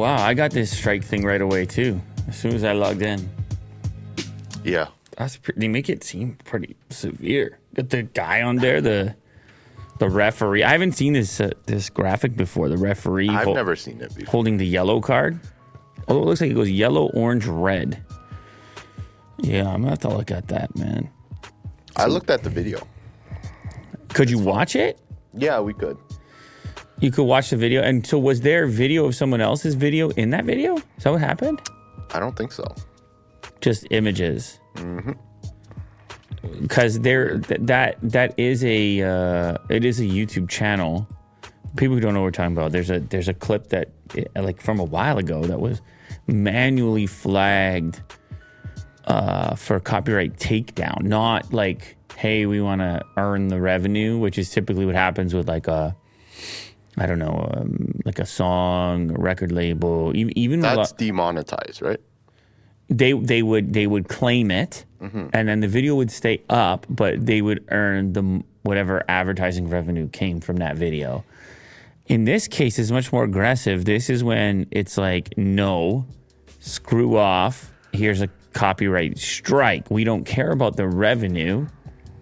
wow, I got this strike thing right away too. As soon as I logged in, Yeah. that's pretty. They make it seem pretty severe. Got the guy on there, the the referee. I haven't seen this uh, this graphic before. The referee I've hol- never seen it before. holding the yellow card. Oh, it looks like it goes yellow, orange, red. Yeah, I'm gonna have to look at that, man. I looked at the video. Could you watch it? Yeah, we could. You could watch the video. And so, was there video of someone else's video in that video? Is that what happened? I don't think so. Just images. Because there, th- that that is a uh, it is a YouTube channel. People who don't know what we're talking about. There's a there's a clip that uh, like from a while ago that was manually flagged uh, for copyright takedown. Not like, hey, we want to earn the revenue, which is typically what happens with like a I don't know, um, like a song, a record label, even even a lot- That's demonetized, right? they they would they would claim it, and then the video would stay up, but they would earn the whatever advertising revenue came from that video. In this case, it's much more aggressive. This is when it's like, no, screw off. Here's a copyright strike. We don't care about the revenue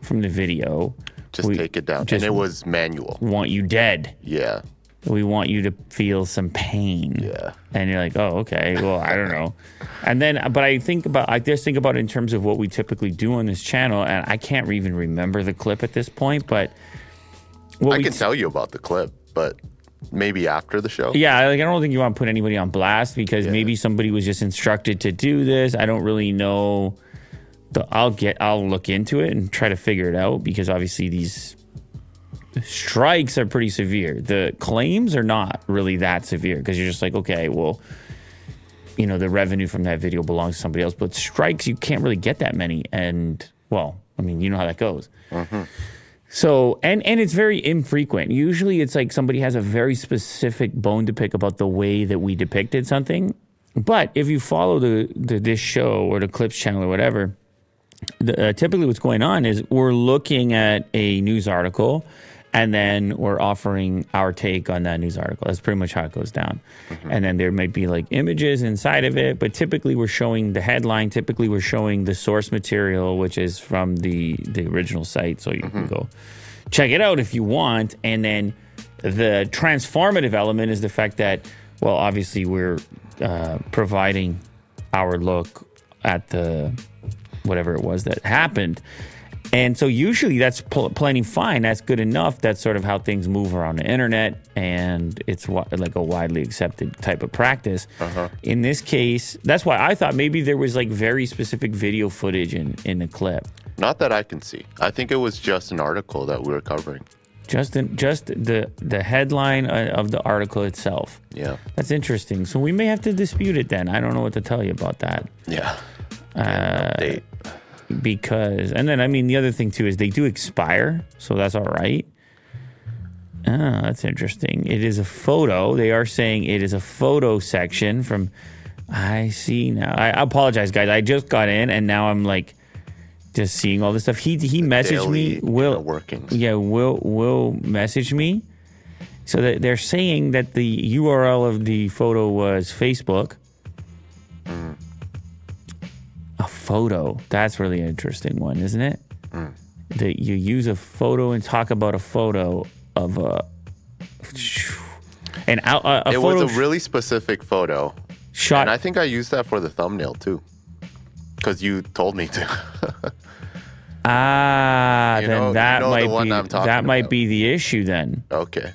from the video. Just We take it down. just- and it was manual. Want you dead. Yeah. We want you to feel some pain. Yeah. And you're like, oh, okay. Well, I don't know. And then, but I think about, I just think about it in terms of what we typically do on this channel, and I can't even remember the clip at this point, but I can tell you about the clip, but maybe after the show. yeah, like I don't think you want to put anybody on blast because maybe somebody was just instructed to do this. I don't really know. The, I'll get, I'll look into it and try to figure it out because obviously these strikes are pretty severe. The claims are not really that severe because you're just like, okay, well, you know, the revenue from that video belongs to somebody else. But strikes, you can't really get that many. And well, I mean, you know how that goes. Mm-hmm. So and and it's very infrequent. Usually, it's like somebody has a very specific bone to pick about the way that we depicted something. But if you follow the, the this show or the Clips channel or whatever, the, uh, typically what's going on is we're looking at a news article and then we're offering our take on that news article. That's pretty much how it goes down. And then there might be like images inside of it, but typically we're showing the headline. Typically we're showing the source material, which is from the the original site, so you can go check it out if you want. And then the transformative element is the fact that, well, obviously we're uh, providing our look at the whatever it was that happened. And so usually that's pl- plenty fine. That's good enough. That's sort of how things move around the internet, and it's like a widely accepted type of practice. In this case, that's why I thought maybe there was like very specific video footage in in the clip. Not that I can see. I think it was just an article that we were covering. Just in, just the the headline uh, of the article itself. Yeah. That's interesting. So we may have to dispute it then. I don't know what to tell you about that. Yeah. Uh, because and then I mean the other thing too is they do expire, so that's all right. Ah, that's interesting. It is a photo. They are saying it is a photo section from. I see now. I, I apologize, guys. I just got in and now I'm like just seeing all this stuff. He he messaged me. Will inner workings. yeah will will message me. So that they're saying that the URL of the photo was Facebook. A photo. That's really an interesting one, isn't it? That you use a photo and talk about a photo of a. And a, a, a it photo was a really specific photo. shot. And I think I used that for the thumbnail too. Because you told me to. ah, You then know- you that know the might one be that might about. be the issue. Then okay.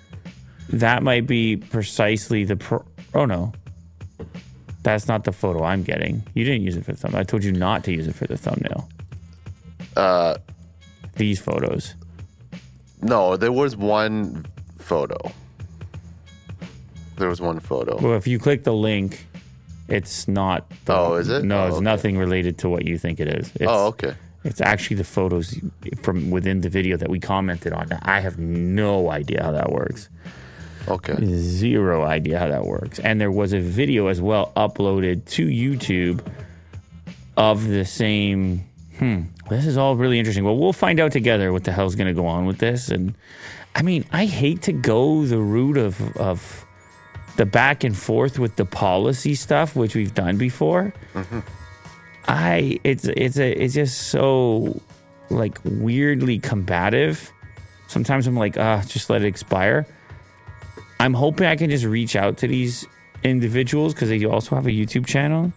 that might be precisely the. Pro- oh no, that's not the photo I'm getting. You didn't use it for the thumbnail. I told you not to use it for the thumbnail. Uh, These photos. no, there was one photo. There was one photo. Well, if you click the link, it's not. The, Oh, is it? No, Oh, it's okay. nothing related to what you think it is. It's, oh, okay. It's actually the photos from within the video that we commented on. I have no idea how that works. Okay. Zero idea how that works. And there was a video as well uploaded to YouTube of the same. Hmm. This is all really interesting. Well, we'll find out together what the hell's going to go on with this. And I mean, I hate to go the route of of the back and forth with the policy stuff, which we've done before. I it's it's a it's just so like weirdly combative. Sometimes I'm like, ah, just let it expire. I'm hoping I can just reach out to these individuals because they also have a YouTube channel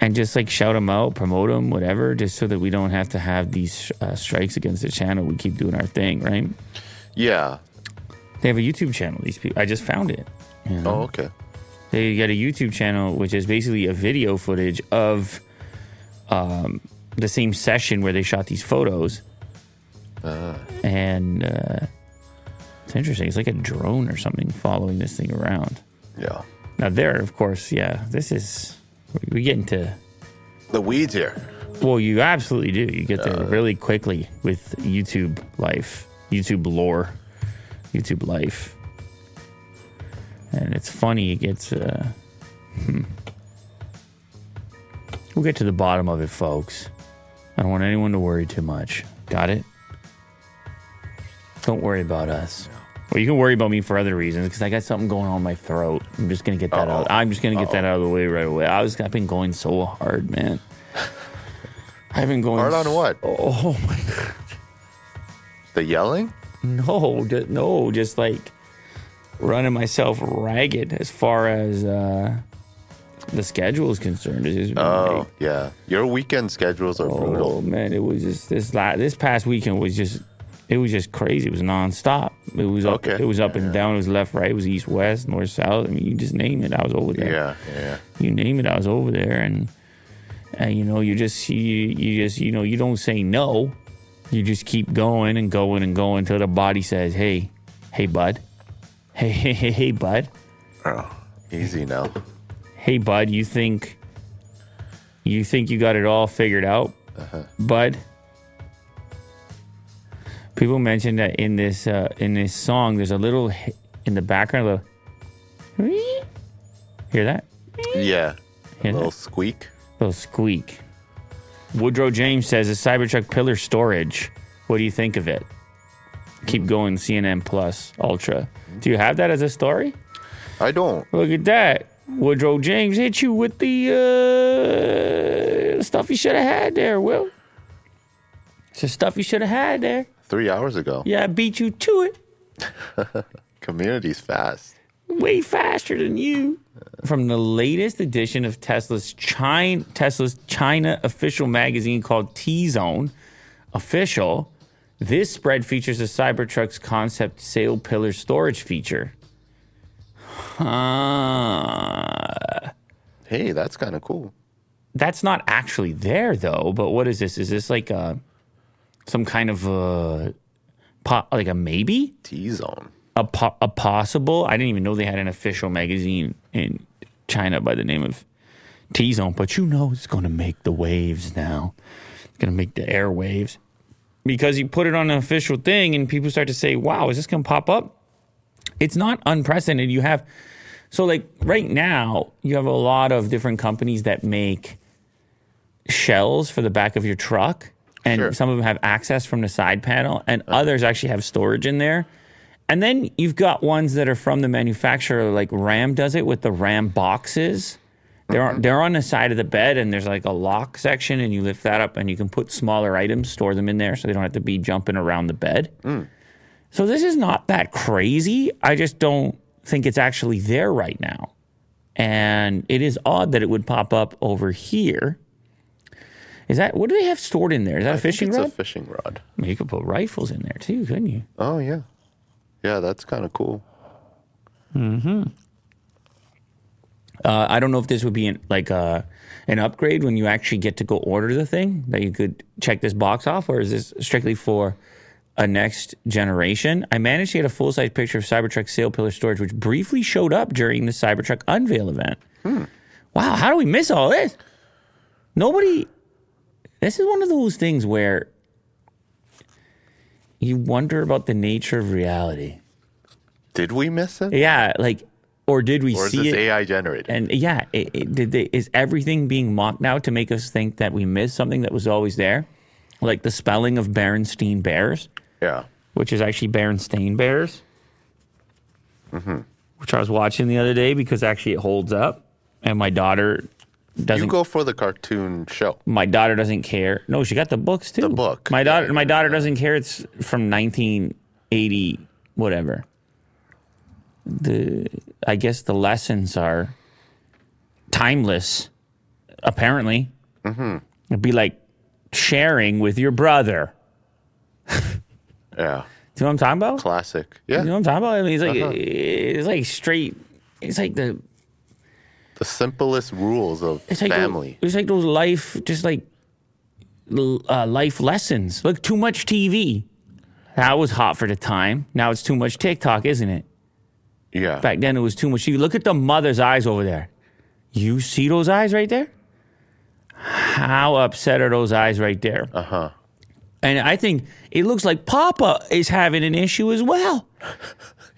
and just like shout them out, promote them, whatever, just so that we don't have to have these uh, strikes against the channel. We keep doing our thing, right? Yeah. They have a YouTube channel. These people, I just found it. you know? Oh, okay. They got a YouTube channel which is basically a video footage of um, the same session where they shot these photos, and uh, interesting. It's like a drone or something following this thing around. Yeah. Now there, of course, yeah, this is we get into The weeds here. well, you absolutely do. You get there really quickly with YouTube life, YouTube lore, YouTube life, and it's funny. It gets. Uh, hmm. We'll get to the bottom of it, folks. I don't want anyone to worry too much. Got it? Don't worry about us. Well, you can worry about me for other reasons because I got something going on in my throat. I'm just gonna get that Uh-oh. out. I'm just gonna get that out of the way right away. I was, I've been going so hard, man. I've been going Hard on what? Oh my god. The yelling? No, just, no, just like running myself ragged as far as uh, the schedule is concerned. It's just been Oh, like, yeah. Your weekend schedules are oh brutal. man, it was just this la- this past weekend was just it was just crazy. It was nonstop. It was up. Okay. It was up and down. It was left, right. It was east, west, north, south. I mean, you just name it. I was over there. Yeah, yeah. you name it, I was over there, and and you know, you just you you just you know, you don't say no, you just keep going and going and going until the body says, "Hey, hey, bud, hey, hey, hey, hey, bud, Oh, easy now. hey, bud, you think you think you got it all figured out, uh-huh. bud?" People mentioned that in this uh, in this song, there's a little in the background, a little. Hear that? Yeah. Hear A that? little squeak. Little squeak. Woodrow James says, "A Cybertruck pillar storage. What do you think of it?" Keep going. CNN Plus Ultra. Do you have that as a story? I don't. Look at that. Woodrow James hit you with the uh, stuff you should have had there, Will. It's the stuff you should have had there. Three hours ago. Yeah, I beat you to it Community's fast. way faster than you. From the latest edition of Tesla's China, Tesla's China official magazine called T Zone Official, this spread features the Cybertruck's concept sail pillar storage feature. Huh. Hey, that's kind of cool. That's not actually there though. But what is this? Is this like a some kind of a po- like a maybe? T zone. a, po- a possible. I didn't even know they had an official magazine in China by the name of T Zone, but you know it's going to make the waves now. It's going to make the airwaves because you put it on an official thing and people start to say, wow, is this going to pop up? It's not unprecedented. You have, so like right now, you have a lot of different companies that make shells for the back of your truck. And Sure. some of them have access from the side panel, and uh-huh. others actually have storage in there. And then you've got ones that are from the manufacturer, like Ram does it with the Ram boxes. They're on, mm-hmm. they're on the side of the bed, and there's like a lock section, and you lift that up, and you can put smaller items, store them in there, so they don't have to be jumping around the bed. Mm. So this is not that crazy. I just don't think it's actually there right now, and it is odd that it would pop up over here. Is that what do they have stored in there? Is that a I think fishing it's rod? a fishing rod. I mean, you could put rifles in there too, couldn't you? Oh yeah, yeah. That's kind of cool. Uh, I don't know if this would be an, like uh, an upgrade when you actually get to go order the thing that you could check this box off, or is this strictly for a next generation? I managed to get a full size picture of Cybertruck sail pillar storage, which briefly showed up during the Cybertruck unveil event. Wow, how do we miss all this? Nobody. This is one of those things where you wonder about the nature of reality. Did we miss it? Yeah, like, or did we Or is see this it? AI generated? And yeah, it, it, did they, is everything being mocked now to make us think that we missed something that was always there? Like the spelling of Berenstein Bears, yeah. which is actually Berenstain Bears. Mm-hmm. which I was watching the other day because actually it holds up, and my daughter You doesn't. go for the cartoon show. my daughter doesn't care. No, she got the books too. The book. My daughter. My daughter doesn't care. It's from 1980, whatever. The I guess the lessons are timeless. Apparently, mm-hmm. it'd be like sharing with your brother. Yeah. Do you know what I'm talking about? Classic. Yeah. You know what I'm talking about? I mean, it's like Uh-huh. it's like straight. It's like the The simplest rules of it's like family. Those, it's like those life, just like uh, life lessons. Like too much TV. That was hot for the time. Now it's too much TikTok, isn't it? yeah. Back then it was too much TV. Look at the mother's eyes over there. You see those eyes right there? How upset are those eyes right there? Uh huh. And I think it looks like Papa is having an issue as well.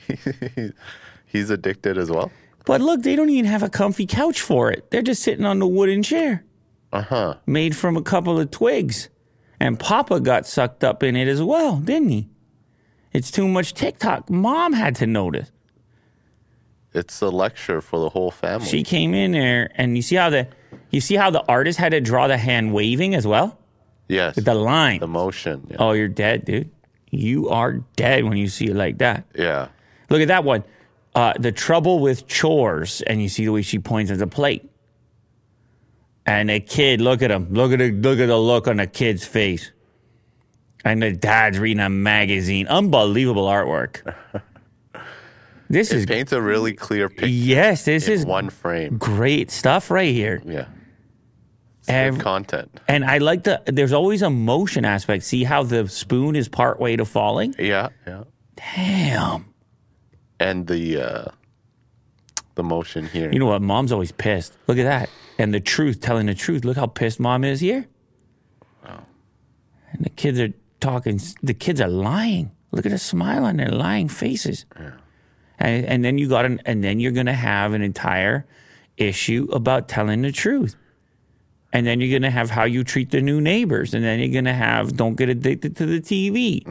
He's addicted as well. But look, they don't even have a comfy couch for it. They're just sitting on the wooden chair Uh huh. made from a couple of twigs. And Papa got sucked up in it as well, didn't he? It's too much TikTok. Mom had to notice. It's a lecture for the whole family. She came in there and you see how the you see how the artist had to draw the hand waving as well? yes. The line. The motion. Yeah. Oh, you're dead, dude. You are dead when you see it like that. yeah. Look at that one. Uh, the trouble with chores, and you see the way she points at the plate. And the kid, look at him. Look at the look at the look on the kid's face. And the dad's reading a magazine. Unbelievable artwork. This is Paints a really clear picture yes, this is one frame. great stuff right here. Yeah. It's Ev- good content. And I like the there's always a motion aspect. See how the spoon is part way to falling? Yeah. Yeah. Damn. And the uh the motion here. You know what? Mom's always pissed. Look at that. And the truth, telling the truth. Look how pissed mom is here. Wow. And the kids are talking. The kids are lying. Look at the smile on their lying faces. And, and then you got an, and then you're going to have an entire issue about telling the truth. And then you're going to have how you treat the new neighbors. And then you're going to have don't get addicted to the TV.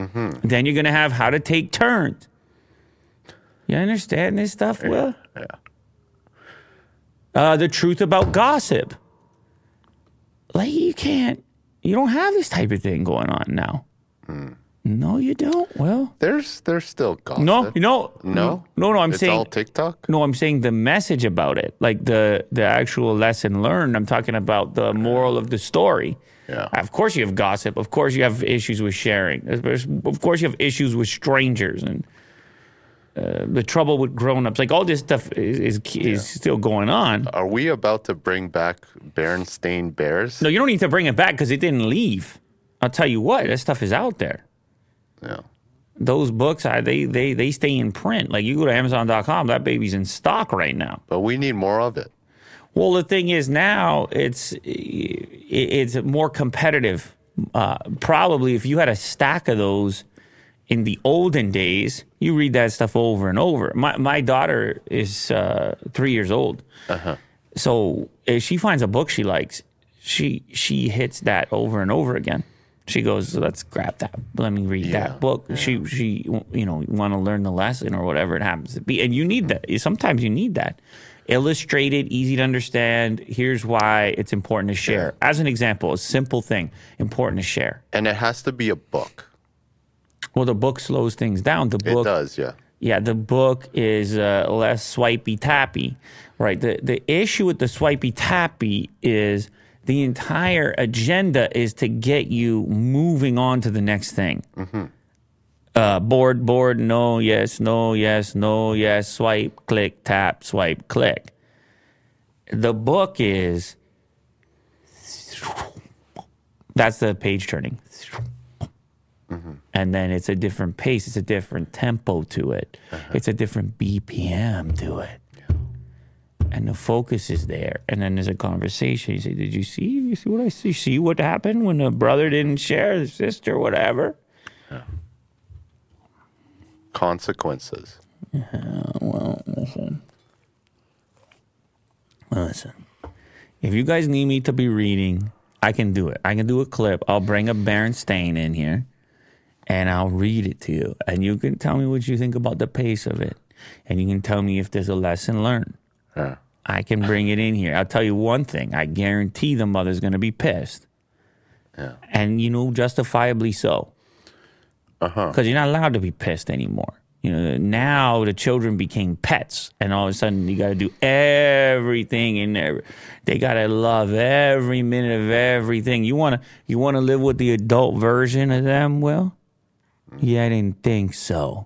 Then you're going to have how to take turns. You understand this stuff, Will? yeah. uh, the truth about gossip. Like you can't, you don't have this type of thing going on now. No, you don't. Well, There's there's still gossip. no, you know, No? no, no. I'm it's saying all TikTok? no. I'm saying the message about it, like the the actual lesson learned. I'm talking about the moral of the story. Yeah. Of course, you have gossip. Of course, you have issues with sharing. Of course, you have issues with strangers and uh, the trouble with grown-ups. Like all this stuff is is, is still going on. Are we about to bring back Berenstain Bears? No, you don't need to bring it back because it didn't leave. I'll tell you what, that stuff is out there. Yeah. Those books, I, they they they stay in print. Like you go to Amazon.com, that baby's in stock right now. But we need more of it. Well, the thing is now it's it's more competitive. Uh, probably if you had a stack of those in the olden days, you read that stuff over and over. My my daughter is uh, three years old, so if she finds a book she likes, she she hits that over and over again. She goes, "Let's grab that. Let me read Yeah, that book." She she you know want to learn the lesson or whatever it happens to be, and you need that. Sometimes you need that illustrated, easy to understand. Here's why it's important to share. As an example, a simple thing important to share. And it has to be a book. Well, the book slows things down. The It book does, yeah. yeah, the book is uh, less swipey tappy, right? The the issue with the swipey tappy is the entire agenda is to get you moving on to the next thing. Uh, board, board, no, yes, no, yes, no, yes, swipe, click, tap, swipe, click. The book is that's the page turning and then it's a different pace, it's a different tempo to it, uh-huh. it's a different BPM to it. And the focus is there. And then there's a conversation. You say, Did you see? You see what I see? See what happened when the brother didn't share, the sister, whatever? Consequences. Yeah, Well, listen. Listen. If you guys need me to be reading, I can do it. I can do a clip. I'll bring a Berenstain in here and I'll read it to you. And you can tell me what you think about the pace of it. and you can tell me if there's a lesson learned. Yeah. I can bring it in here. I'll tell you one thing. I guarantee the mother's going to be pissed. Yeah. And, you know, justifiably so. Huh. Because you're not allowed to be pissed anymore. You know, now the children became pets, and all of a sudden you got to do everything in there. They got to love every minute of everything. You want to you want to live with the adult version of them, Will? Yeah, I didn't think so.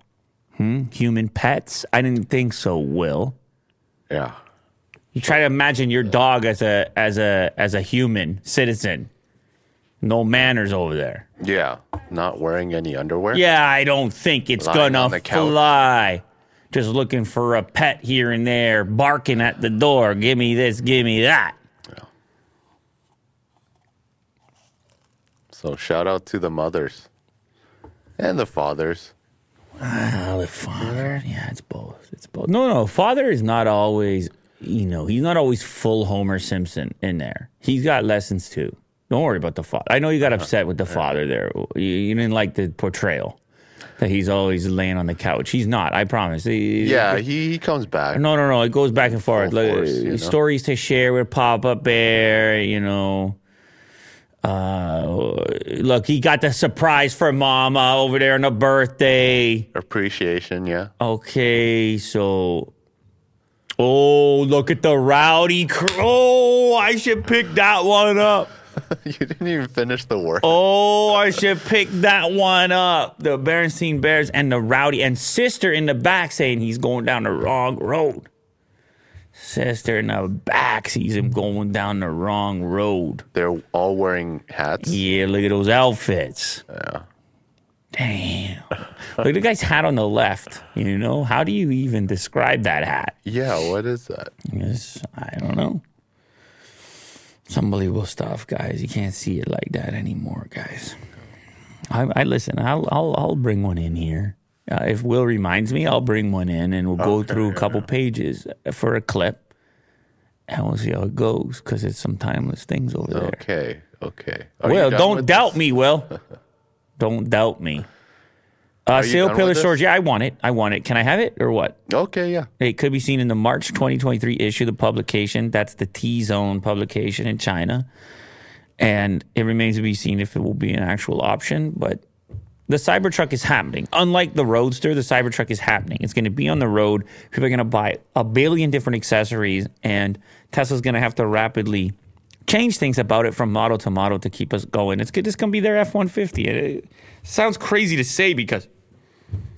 Hmm? Human pets? I didn't think so, Will. Yeah. You try to imagine your dog as a as a as a human citizen. No manners over there. Yeah. Not wearing any underwear. Yeah, I don't think it's Lying gonna the couch. fly. Just looking for a pet here and there, barking at the door. Give me this, give me that. So shout out to the mothers and the fathers. Oh, the father? Yeah, it's both. It's both. No, no, father is not always, you know, he's not always full Homer Simpson in there. He's got lessons too. Don't worry about the father. I know you got uh-huh. upset with the father there. You, you didn't like the portrayal that he's always laying on the couch. He's not, I promise. He- Yeah, he, he comes back. No, no, no. It goes back and forth. Full Like, force, you uh, know? Stories to share with Papa Bear, you know. Uh, look, he got the surprise for Mama over there on the birthday. Appreciation, yeah. Okay, so. Oh, look at the rowdy. Cr- oh, I should pick that one up. you didn't even finish the word. Oh, I should pick that one up. The Berenstein Bears and the rowdy and sister in the back saying he's going down the wrong road. Sister in the back sees him going down the wrong road. They're all wearing hats. Yeah, look at those outfits. Yeah. Damn. look at the guy's hat on the left. You know, how do you even describe that hat? Yeah, what is that? Yes, I don't know. It's unbelievable stuff, guys. You can't see it like that anymore, guys. I, I listen. I'll, I'll I'll bring one in here. Uh, if Will reminds me, I'll bring one in, and we'll go through a couple pages for a clip, and we'll see how it goes because it's some timeless things over there. Okay, okay. Are Will, don't doubt this? me, Will. don't doubt me. Uh, Sail Pillar? Storage. Yeah, I want it. I want it. Can I have it or what? Okay, yeah. It could be seen in the March 2023 issue the publication. That's the T Zone publication in China. And it remains to be seen if it will be an actual option. But the Cybertruck is happening. Unlike the Roadster, the Cybertruck is happening. It's going to be on the road. People are going to buy a billion different accessories, and Tesla's going to have to rapidly change things about it from model to model to keep us going. It's. It's going to be their F 150. It sounds crazy to say because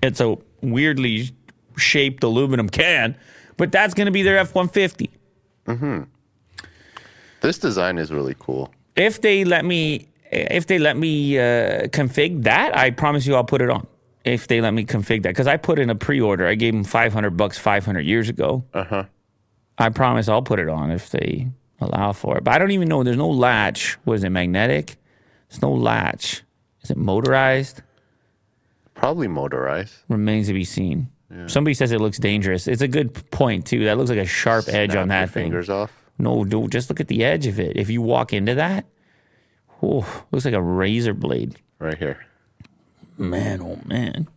it's a weirdly shaped aluminum can, but that's going to be their F 150. Mm-hmm. This design is really cool. If they let me, if they let me uh, config that, I promise you I'll put it on. If they let me config that, because I put in a pre-order, I gave them 500 bucks 500 years ago. Uh huh. I promise I'll put it on if they allow for it. But I don't even know. There's no latch. Was it magnetic? There's no latch. Is it motorized? Probably motorized. Remains to be seen. Somebody says it looks dangerous. It's a good point too. That looks like a sharp edge Snap on your that thing. Fingers off. No, dude, just look at the edge of it. If you walk into that, oh, looks like a razor blade. Right here. Man, oh man.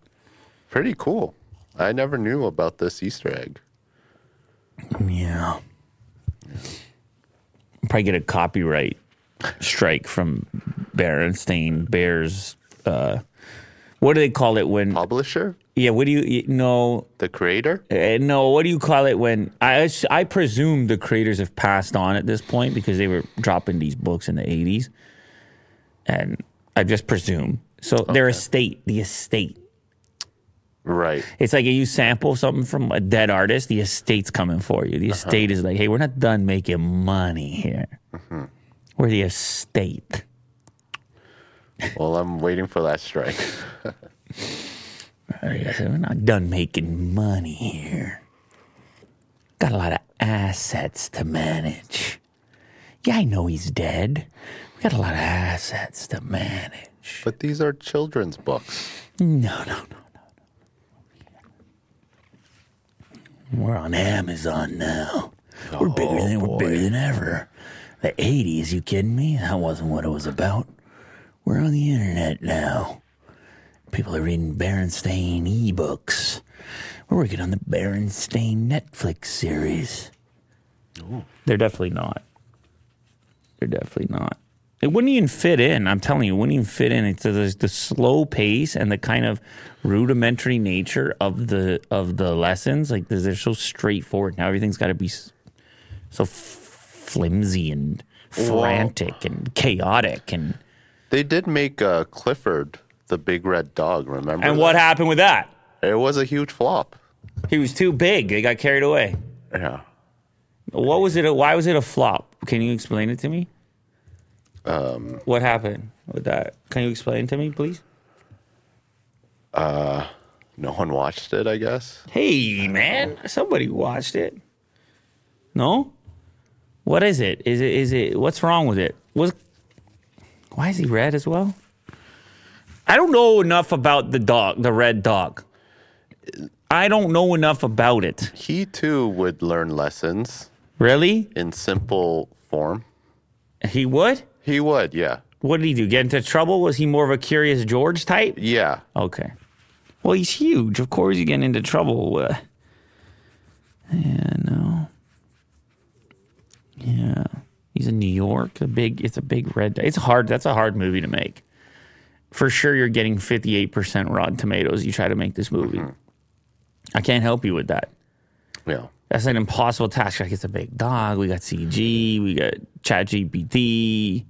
Pretty cool. I never knew about this Easter egg. Yeah. Probably get a copyright strike from Berenstain Bears. Uh, what do they call it when? Publisher? Yeah, what do you you- no? The creator? Uh, no, what do you call it when I I presume the creators have passed on at this point because they were dropping these books in the 80s. And I just presume. So their estate, the estate. Right. It's like if you sample something from a dead artist, the estate's coming for you. The uh-huh. estate is like, hey, we're not done making money here. Mm-hmm. We're the estate. Well, I'm waiting for that strike. We're not done making money here. Got a lot of assets to manage. Yeah, I know he's dead. We got a lot of assets to manage. but these are children's books. No, no, no, no, no. We're on Amazon now. We're oh, bigger than we're bigger than ever. The '80s, you kidding me? That wasn't what it was about. We're on the internet now. People are reading Berenstain ebooks. We're working on the Berenstain Netflix series. They're definitely not. They're definitely not. It wouldn't even fit in. I'm telling you, it wouldn't even fit in. It's the, the slow pace and the kind of rudimentary nature of the of the lessons. Like they're so straightforward. Now everything's got to be so f- flimsy and frantic and chaotic. And They did make uh, Clifford the big red dog. Remember? and that? what happened with that? It was a huge flop. He was too big. They got carried away. Yeah. What was it? Why was it a flop? Can you explain it to me? Um, what happened with that? Can you explain to me, please? No one watched it. I guess. Hey, man, somebody watched it. No, what is it? Is it? Is it? What's wrong with it? Was why is he red as well? I don't know enough about the dog, the red dog. I don't know enough about it. He too would learn lessons Really? in simple form. He would? He would. Yeah. What did he do? Get into trouble? Was he more of a curious George type? Yeah. Okay. Well, he's huge. Of course, he's getting into trouble. Uh, yeah, no. Yeah, he's in New York. A big. It's a big red. It's hard. That's a hard movie to make. For sure, you're getting 58% Rotten Tomatoes. You try to make this movie. I can't help you with that. Yeah. That's an impossible task. Like it's a big dog. We got CG. We got Chat GPT. Yeah,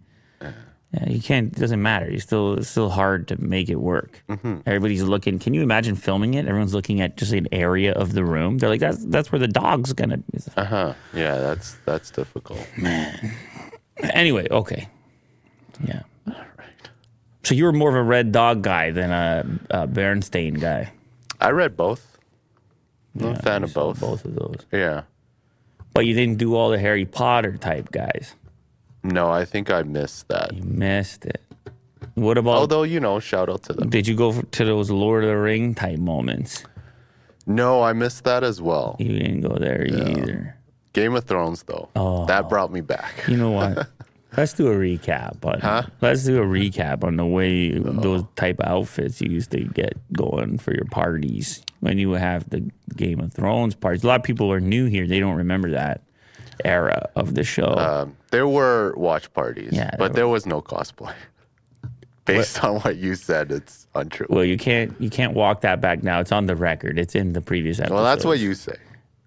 you can't. It doesn't matter. You still. It's still hard to make it work. Everybody's looking. Can you imagine filming it? Everyone's looking at just an area of the room. They're like, that's that's where the dog's gonna. Be. Uh huh. Yeah. That's that's difficult. Man. Anyway, okay. Yeah. All right. So you were more of a red dog guy than a, a Berenstain guy. I read both. I'm a fan of both. Both of those. Yeah. But you didn't do all the Harry Potter type guys. No, I think I missed that. You missed it. What about? Although you know, shout out to them. Did you go for, to those Lord of the Ring type moments? No, I missed that as well. You didn't go there either. Game of Thrones, though, Oh. that brought me back. You know what? Let's do a recap. On, Huh? Let's do a recap on the way those type of outfits you used to get going for your parties when you have the Game of Thrones parties. A lot of people are new here; they don't remember that era of the show. Um, there were watch parties, Yeah, but there there was no cosplay. Based on what you said, it's untrue. well, you can't you can't walk that back now. It's on the record. It's in the previous episode. Well, that's what you say.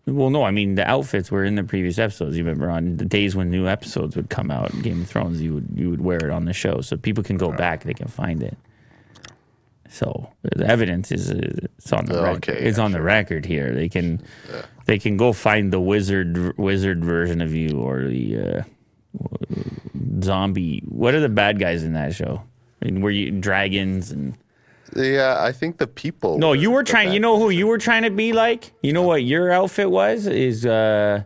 Well, no, I mean the outfits were in the previous episodes. You remember on the days when new episodes would come out Game of Thrones, you would you would wear it on the show, so people can go back, they can find it. So the evidence is uh, it's on the Okay, record. It's yeah, on the record here. They can they can go find the wizard wizard version of you or the uh, zombie. What are the bad guys in that show? I mean, were you dragons and? Yeah, I think the people. No, you were trying. You know who you were trying to be like? You know what your outfit was? Is uh,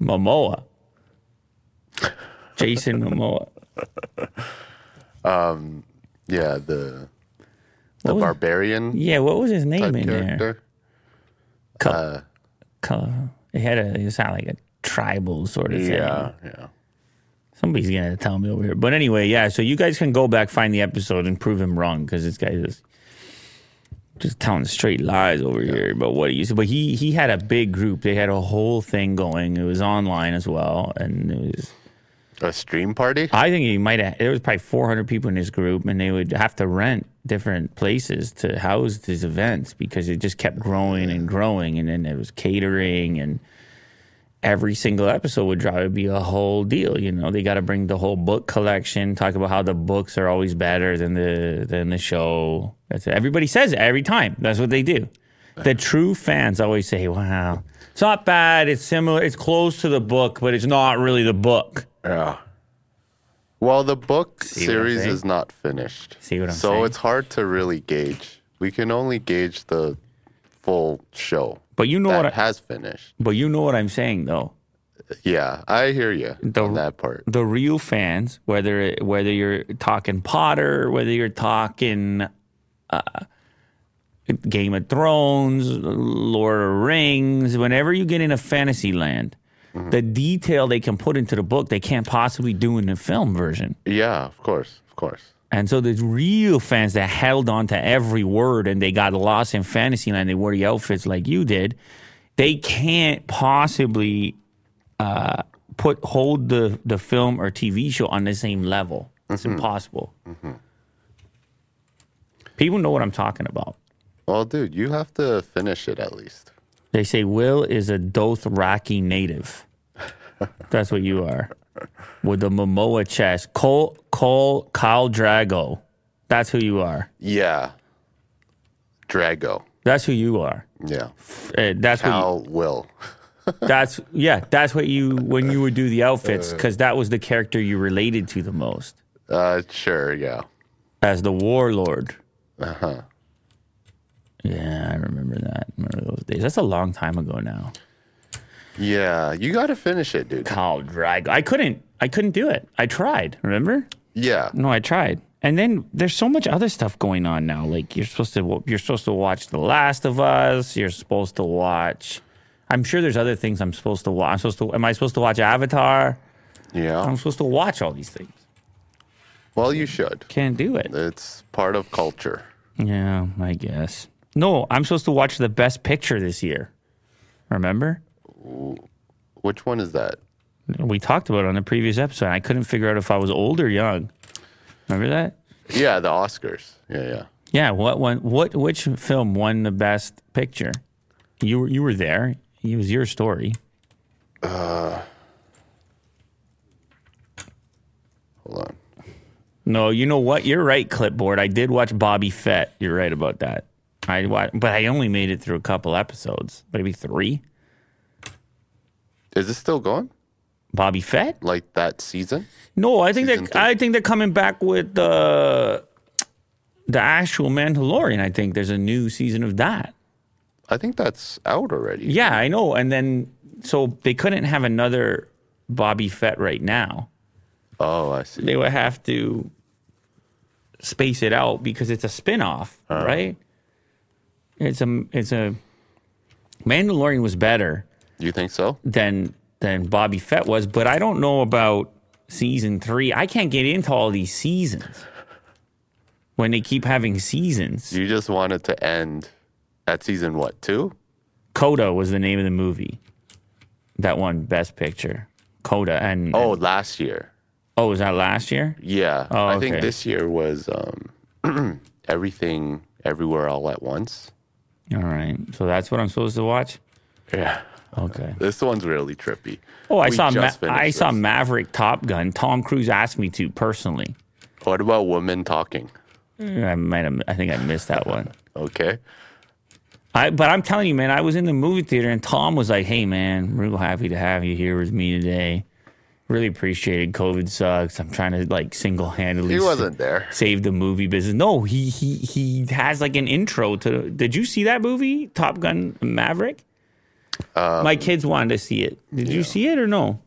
Momoa, Jason Momoa. um. Yeah, the the was- barbarian Yeah, what was his name in there? character. Co- co- uh, it had a. It sounded like a tribal sort of thing. Yeah, yeah. Somebody's gonna tell me over here. But anyway, yeah. So you guys can go back find the episode and prove him wrong because this guy is just telling straight lies over here about what he used. to. But he he had a big group. They had a whole thing going. It was online as well, and it was. A stream party. I think he might have. There was probably 400 people in his group, and they would have to rent different places to house these events because it just kept growing and growing. And then there was catering, and every single episode would drive would be a whole deal. You know, they got to bring the whole book collection, talk about how the books are always better than the than the show. That's. Everybody says it every time. That's what they do. The true fans always say, "Wow, it's not bad. It's similar. It's close to the book, but it's not really the book." Yeah. Well, the book what I'm series saying? is not finished. See what I'm so saying? it's hard to really gauge. We can only gauge the full show But you know that what? I, has finished. But you know what I'm saying, though. Yeah, I hear you The- on that part. The real fans, whether whether you're talking Potter, whether you're talking uh, Game of Thrones, Lord of Rings, whenever you get in a fantasy land, Mm-hmm. the detail they can put into the book, they can't possibly do in the film version. Yeah, of course, of course. And so the real fans that held on to every word and they got lost in Fantasyland, they wore the outfits like you did, they can't possibly uh, put hold the, the film or TV show on the same level. It's impossible. People know what I'm talking about. Well, dude, you have to finish it at least. They say Will is a Dothraki native. That's what you are. With the Momoa chest. Cole, Cole, Kyle Drago. That's who you are. Yeah. Drago. That's who you are. Yeah. Uh, that's what. Cal will. That's yeah. That's what you when you would do the outfits because that was the character you related to the most Uh, sure. Yeah. as the warlord. Uh huh. Yeah, I remember that. Remember those days. That's a long time ago now. Yeah. You got to finish it, dude. Oh, Kyle Drago. I couldn't. I couldn't do it. I tried. Remember? Yeah. No, I tried. And then there's so much other stuff going on now. Like you're supposed to you're supposed to watch The Last of Us. You're supposed to watch. I'm sure there's other things I'm supposed to watch. I'm supposed to. Am I supposed to watch Avatar? Yeah. I'm supposed to watch all these things. Well, you should. Can't do it. It's part of culture. Yeah, I guess. No, I'm supposed to watch the Best Picture this year. Remember? Which one is that? We talked about it on the previous episode. I couldn't figure out if I was old or young. Remember that? Yeah, the Oscars. Yeah, yeah. Yeah. What one? What? Which film won the Best Picture? You were you were there. It was your story. Uh, Hold on. No, you know what? You're right, clipboard. I did watch Boba Fett. You're right about that. I watched, but I only made it through a couple episodes, maybe three. Is it still going? Boba Fett? Like that season? No, I think Season that three? I think they're coming back with the the actual Mandalorian. I think there's a new season of that. I think that's out already. Yeah, I know. And then so they couldn't have another Boba Fett right now. Oh, I see. They would have to space it out because it's a spin-off, uh-huh. right? It's a it's a Mandalorian was better You think so? than than Boba Fett was, but I don't know about season three. I can't get into all these seasons when they keep having seasons. You just wanted to end at season what, two? Coda was the name of the movie that won Best Picture. Coda and Oh, last year. oh, was that last year? Yeah. Oh, I think this year was um, everything, everywhere, all at once. All right, so that's what I'm supposed to watch. Yeah. Okay. This one's really trippy. Oh, I We saw Ma- I saw. Maverick Top Gun. Tom Cruise asked me to personally. What about women talking? I might have. I think I missed that one. Okay. I, but I'm telling you, man, I was in the movie theater and Tom was like, "Hey, man, real happy to have you here with me today. Really appreciated. COVID sucks. I'm trying to like single handedly He wasn't there. save the movie business. No, he he he has like an intro to. Did you see that movie, Top Gun Maverick? Um, My kids wanted to see it. Did you see it or no?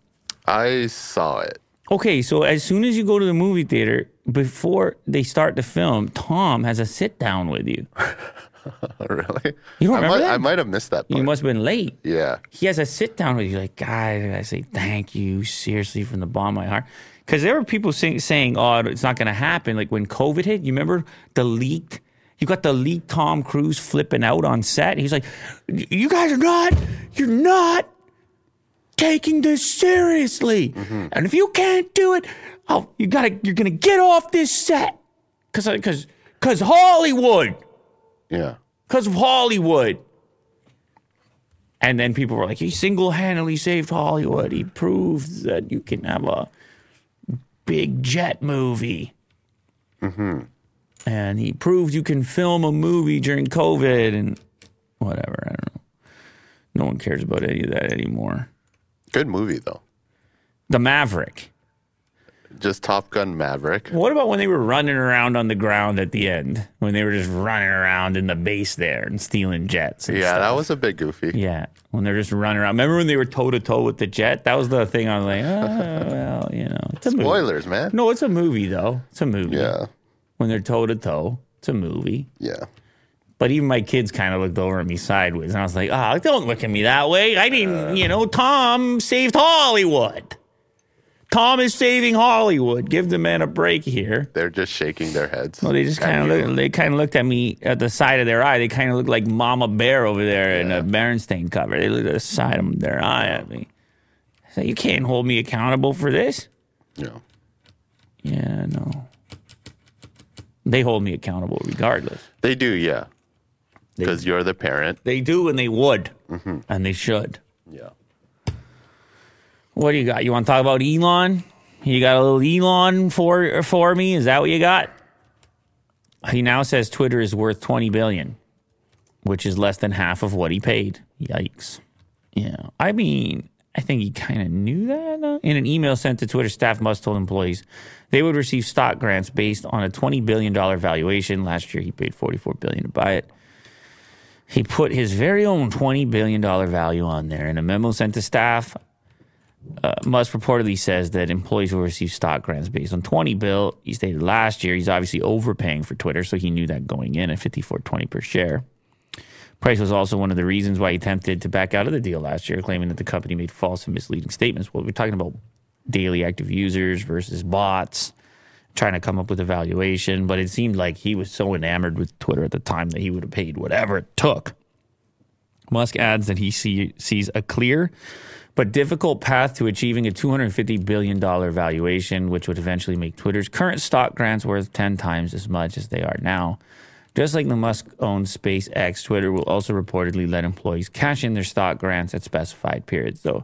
I saw it. Okay, so as soon as you go to the movie theater, before they start the film, Tom has a sit down with you. really? You don't I remember might, that? I might have missed that You part. must have been late. yeah. He has a sit down with you, like, guys, I say thank you, seriously, from the bottom of my heart. Because there were people saying, saying, oh, it's not going to happen. Like when COVID hit, you remember the leaked, you got the lead Tom Cruise flipping out on set. He's like, you guys are not, you're not taking this seriously. Mm-hmm. And if you can't do it, I'll, you gotta, you're going to get off this set. Because, because, because Hollywood Yeah. because of Hollywood. And then people were like, he single handedly saved Hollywood. He proved that you can have a big jet movie. Mm-hmm. And he proved you can film a movie during COVID and whatever. I don't know. No one cares about any of that anymore. Good movie, though. The Maverick. Just Top Gun Maverick. What about when they were running around on the ground at the end? When they were just running around in the base there and stealing jets? And Yeah, stuff? that was a bit goofy. Yeah, when they're just running around. Remember when they were toe to toe with the jet? That was the thing. I was like, oh, well, you know, it's a movie. Spoilers, man. No, it's a movie though. It's a movie. Yeah. When they're toe to toe, it's a movie. Yeah. But even my kids kind of looked over at me sideways, and I was like, oh, don't look at me that way. I didn't, you know, Tom saved Hollywood. Tom is saving Hollywood. Give the man a break here. They're just shaking their heads. Well, they just kind of look. They kind of looked at me at the side of their eye. They kind of looked like Mama Bear over there in a Berenstain cover. They looked at the side of their eye at me. So you can't hold me accountable for this. Yeah. Yeah, no. They hold me accountable regardless. They do, yeah. Because you're the parent. They do and they would, mm-hmm. and they should. Yeah. What do you got? You want to talk about Elon? You got a little Elon for for me? Is that what you got? He now says Twitter is worth 20 billion, which is less than half of what he paid. Yikes. Yeah. I mean, I think he kind of knew that. uh, In an email sent to Twitter staff, Musk told employees they would receive stock grants based on a $20 billion valuation. Last year, he paid 44 billion to buy it. He put his very own $20 billion value on there. In a memo sent to staff, uh, Musk reportedly says that employees will receive stock grants based on 20 bill. He stated last year he's obviously overpaying for Twitter, so he knew that going in at 54.20 per share. Price was also one of the reasons why he attempted to back out of the deal last year, claiming that the company made false and misleading statements. Well, we're talking about daily active users versus bots, trying to come up with a valuation, but it seemed like he was so enamored with Twitter at the time that he would have paid whatever it took. Musk adds that he see, sees a clear but difficult path to achieving a $250 billion valuation, which would eventually make Twitter's current stock grants worth 10 times as much as they are now. Just like the Musk owned SpaceX, Twitter will also reportedly let employees cash in their stock grants at specified periods. So,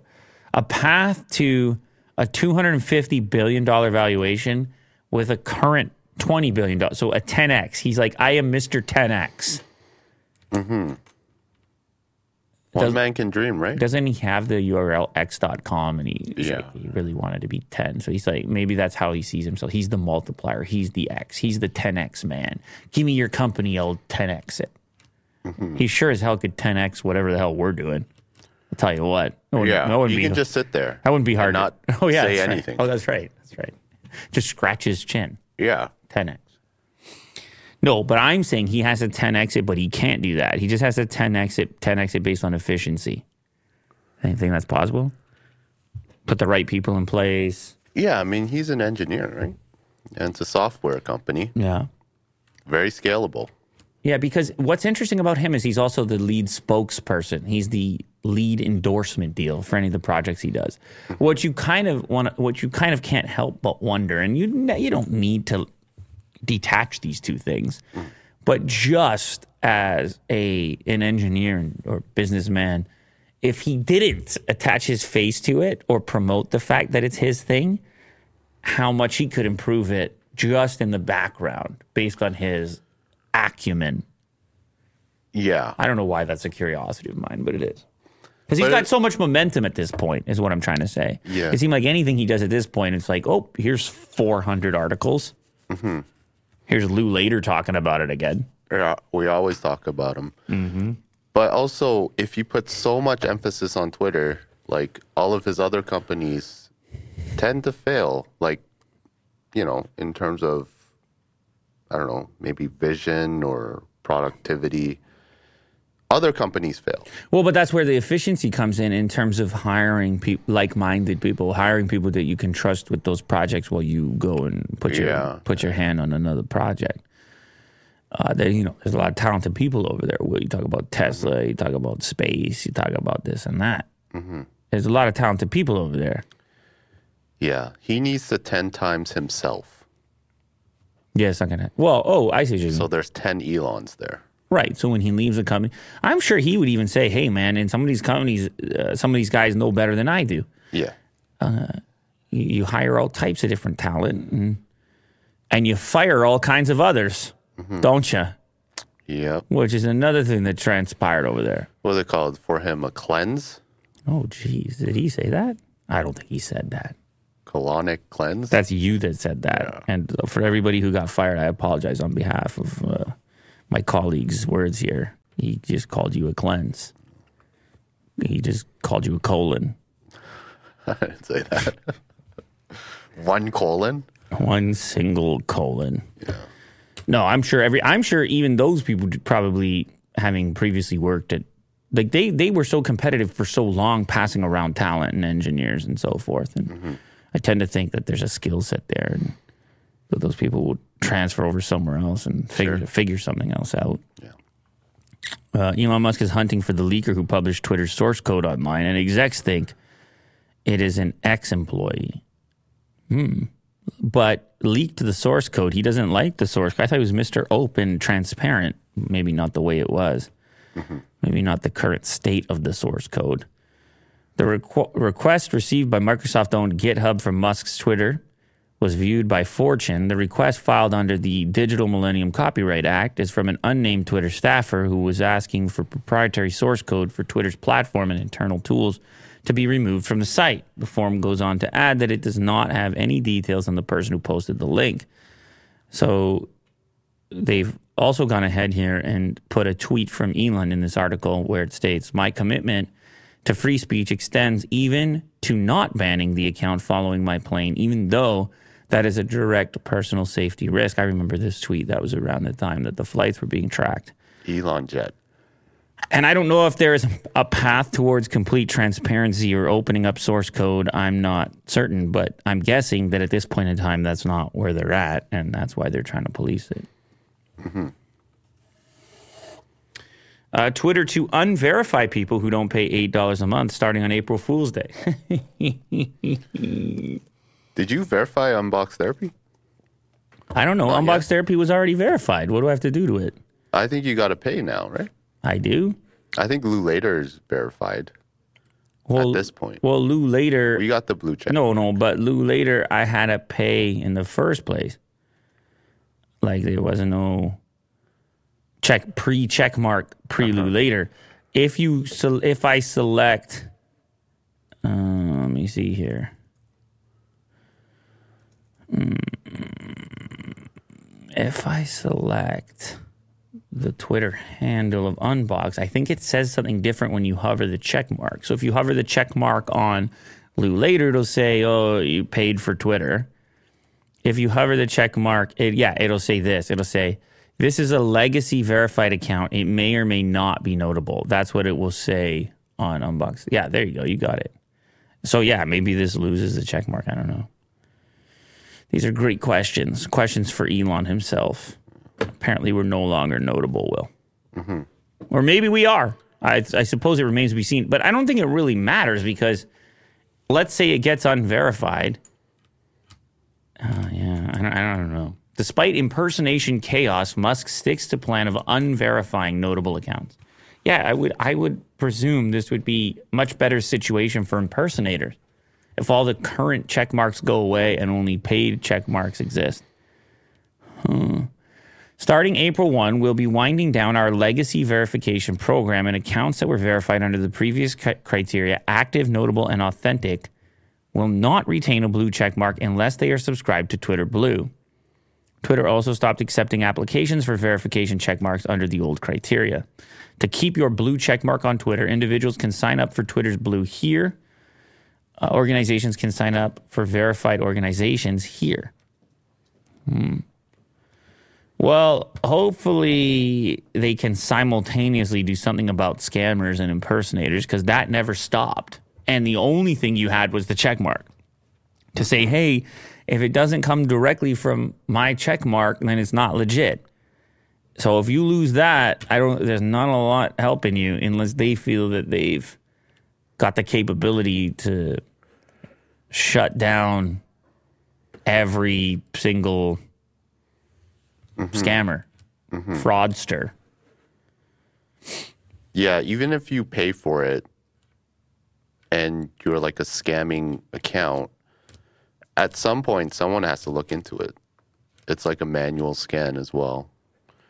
a path to a $250 billion valuation with a current $20 billion. So, a 10x. He's like, I am Mr. 10x. One man can dream, right? doesn't he have the URL x.com and he, Yeah. like, he really wanted to be 10 so he's like maybe that's how he sees himself he's the multiplier he's the x he's the 10x man give me your company i'll 10x it Mm-hmm. he sure as hell could 10x whatever the hell we're doing i'll tell you what yeah. that you be can just sit there. that wouldn't be hard to- not oh yeah say that's right. anything. oh that's right that's right just scratch his chin Yeah. 10x no, but I'm saying he has a 10 exit, but he can't do that. He just has a 10 exit, 10x it based on efficiency. Anything that's possible? Put the right people in place. Yeah. I mean, he's an engineer, right? And it's a software company, Yeah. very scalable. Yeah, because what's interesting about him is he's also the lead spokesperson. He's the lead endorsement deal for any of the projects he does. What you kind of want, what you kind of can't help but wonder, and you you don't need to detach these two things, but just as a an engineer or businessman, if he didn't attach his face to it or promote the fact that it's his thing, how much he could improve it just in the background based on his acumen. Yeah. I don't know why that's a curiosity of mine, but it is. Because he's But got it- so much momentum at this point, is what I'm trying to say. Yeah. It seems like anything he does at this point, it's like, oh, here's 400 articles. Mm-hmm. Here's Lew Later talking about it again. Yeah, we always talk about him. Mm-hmm. But also, if you put so much emphasis on Twitter, like all of his other companies tend to fail, like, you know, in terms of, I don't know, maybe vision or productivity. Other companies fail. Well, but that's where the efficiency comes in in terms of hiring peop like-minded people, hiring people that you can trust with those projects while you go and put your Yeah. put your hand on another project. Uh, there, you know, there's a lot of talented people over there. Well, you talk about Tesla, you talk about space, you talk about this and that. There's a lot of talented people over there. Yeah. He needs to 10 times himself. Yeah, it's not gonna. Well, oh, I see what you mean. So there's 10 Elons there. Right. So when he leaves a company, I'm sure he would even say, "Hey, man, and some of these companies, uh, some of these guys know better than I do. Yeah. You, you hire all types of different talent, and and you fire all kinds of others, don't you? Yep. Which is another thing that transpired over there. Was it called for him? A cleanse? Oh, geez, did he say that? I don't think he said that. Colonic cleanse? That's you that said that. And for everybody who got fired, I apologize on behalf of uh, my colleague's words here. He just called you a cleanse. He just called you a colon. I didn't say that. One colon? One single colon. Yeah. No, I'm sure every. I'm sure even those people probably having previously worked at, like they they were so competitive for so long, passing around talent and engineers and so forth. And mm-hmm. I tend to think that there's a skill set there, and that those people will transfer over somewhere else and figure Sure. figure something else out. Yeah. Uh, Elon Musk is hunting for the leaker who published Twitter's source code online, and execs think it is an ex-employee. Hmm. But leaked the source code. He doesn't like the source. I thought he was Mr. Open, transparent. Maybe not the way it was. Maybe not the current state of the source code. The requ- request received by Microsoft owned GitHub from Musk's Twitter was viewed by Fortune. The request filed under the Digital Millennium Copyright Act is from an unnamed Twitter staffer who was asking for proprietary source code for Twitter's platform and internal tools to be removed from the site. The form goes on to add that it does not have any details on the person who posted the link. So they've also gone ahead here and put a tweet from Elon in this article where it states, My commitment to free speech extends even to not banning the account following my plane, even though that is a direct personal safety risk. I remember this tweet that was around the time that the flights were being tracked. Elon Jet. And I don't know if there is a path towards complete transparency or opening up source code. I'm not certain, but I'm guessing that at this point in time, that's not where they're at, and that's why they're trying to police it. Uh, Twitter to unverify people who don't pay eight dollars a month starting on April Fool's Day. Did you verify Unbox Therapy? I don't know. Not Unbox yet. Therapy was already verified. What do I have to do to it? I think you got to pay now, right? I do. I think Lew Later is verified Well, at this point. well, Lew Later. We got the blue check. No, no, but Lew Later I had to pay in the first place. Like there wasn't no check pre check mark pre Lew Later. If you sel- if I select, uh, let me see here. If I select the Twitter handle of Unbox, I think it says something different when you hover the check mark. So if you hover the check mark on Lew Later, it'll say, "Oh, you paid for Twitter." If you hover the check mark, it, yeah, it'll say this. It'll say, "This is a legacy verified account. It may or may not be notable." That's what it will say on Unbox. Yeah, there you go. You got it. So yeah, maybe this loses the check mark. I don't know. These are great questions. Questions for Elon himself. Apparently, we're no longer notable, Will. Or maybe we are. I, I suppose it remains to be seen. But I don't think it really matters because let's say it gets unverified. Uh, yeah, I don't, I don't know. Despite impersonation chaos, Musk sticks to plan of unverifying notable accounts. Yeah, I would I would presume this would be much better situation for impersonators if all the current check marks go away and only paid check marks exist. Starting April 1, we'll be winding down our legacy verification program and accounts that were verified under the previous criteria, active, notable, and authentic, will not retain a blue check mark unless they are subscribed to Twitter Blue. Twitter also stopped accepting applications for verification check marks under the old criteria. To keep your blue check mark on Twitter, individuals can sign up for Twitter's Blue here. Uh, organizations can sign up for verified organizations here. Hmm. Well, hopefully they can simultaneously do something about scammers and impersonators because that never stopped. And the only thing you had was the check mark to say, hey, if it doesn't come directly from my check mark, then it's not legit. So if you lose that, I don't there's not a lot helping you unless they feel that they've got the capability to shut down every single scammer, fraudster. Yeah, even if you pay for it and you're like a scamming account, at some point someone has to look into it. It's like a manual scan as well.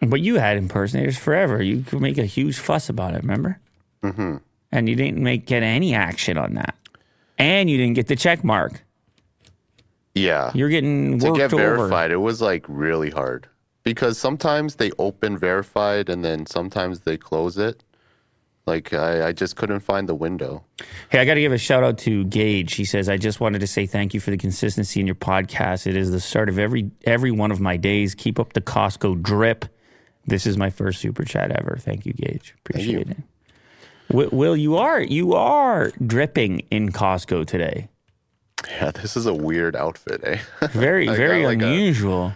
But you had impersonators forever. You could make a huge fuss about it, remember? Mm-hmm. And you didn't make get any action on that, and you didn't get the check mark. Yeah. You're getting to get over. verified, it was like really hard because sometimes they open verified and then sometimes they close it. Like I, I just couldn't find the window. Hey, I got to give a shout out to Gage. He says, "I just wanted to say thank you for the consistency in your podcast. It is the start of every every one of my days. Keep up the Costco drip. This is my first super chat ever. Thank you, Gage. Appreciate you. it. Will, Will, you are you are dripping in Costco today. Yeah, this is a weird outfit, eh? Very, very like unusual.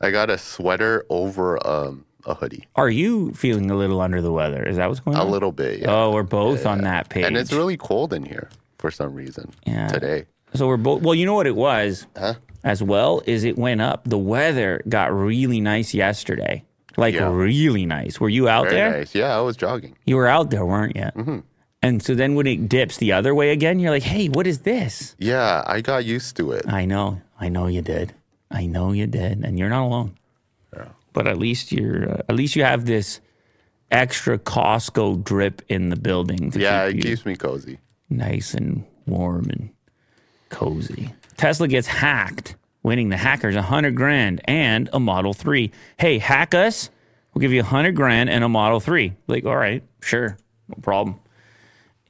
I got a sweater over um, a hoodie. Are you feeling a little under the weather? Is that what's going A on? A little bit, yeah. Oh, we're both on that page. and it's really cold in here for some reason Yeah. today. So we're both. Well, you know what it was Huh? as well is it went up. The weather got really nice yesterday, like Yeah. really nice. Were you out Very there? nice. Yeah, I was jogging. You were out there, weren't you? Mm-hmm. And so then when it dips the other way again, you're like, "Hey, what is this?" Yeah, I got used to it. I know, I know you did. I know you did, and you're not alone. Yeah. But at least you're. Uh, at least you have this extra Costco drip in the building. Yeah, keep it keeps me cozy. nice and warm and cozy. Tesla gets hacked, winning the hackers a hundred grand and a Model Three. Hey, hack us! We'll give you a hundred grand and a Model Three. Like, all right, sure, no problem.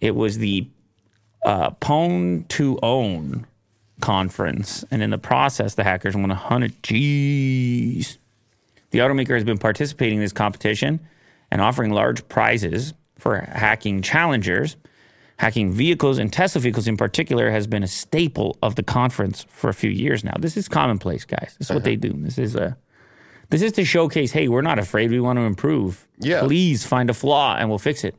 It was the uh, Pwn2Own conference, and in the process, the hackers won a hundred. Jeez. The automaker has been participating in this competition and offering large prizes for hacking challengers. Hacking vehicles and Tesla vehicles in particular has been a staple of the conference for a few years now. This is commonplace, guys. This is what they uh-huh. do. This is a this is to showcase, hey, we're not afraid. We want to improve. Yeah. Please find a flaw and we'll fix it.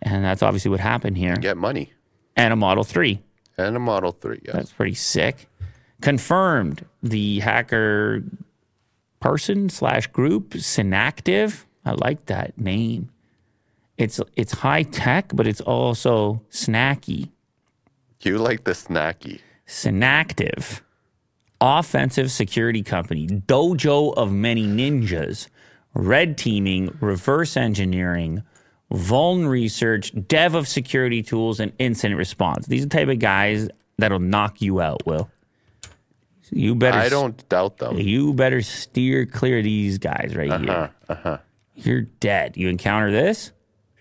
And that's obviously what happened here. Get money. And a Model 3. And a Model 3, yes. That's pretty sick. Confirmed the hacker person slash group, Synacktiv. I like that name. It's it's high tech, but it's also snacky. You like the snacky. Synacktiv, offensive security company, dojo of many ninjas, red teaming, reverse engineering, vuln research, dev of security tools, and incident response. These are the type of guys that'll knock you out. Will you better? I don't doubt them. You better steer clear of these guys right here. Uh-huh. You're dead. You encounter this?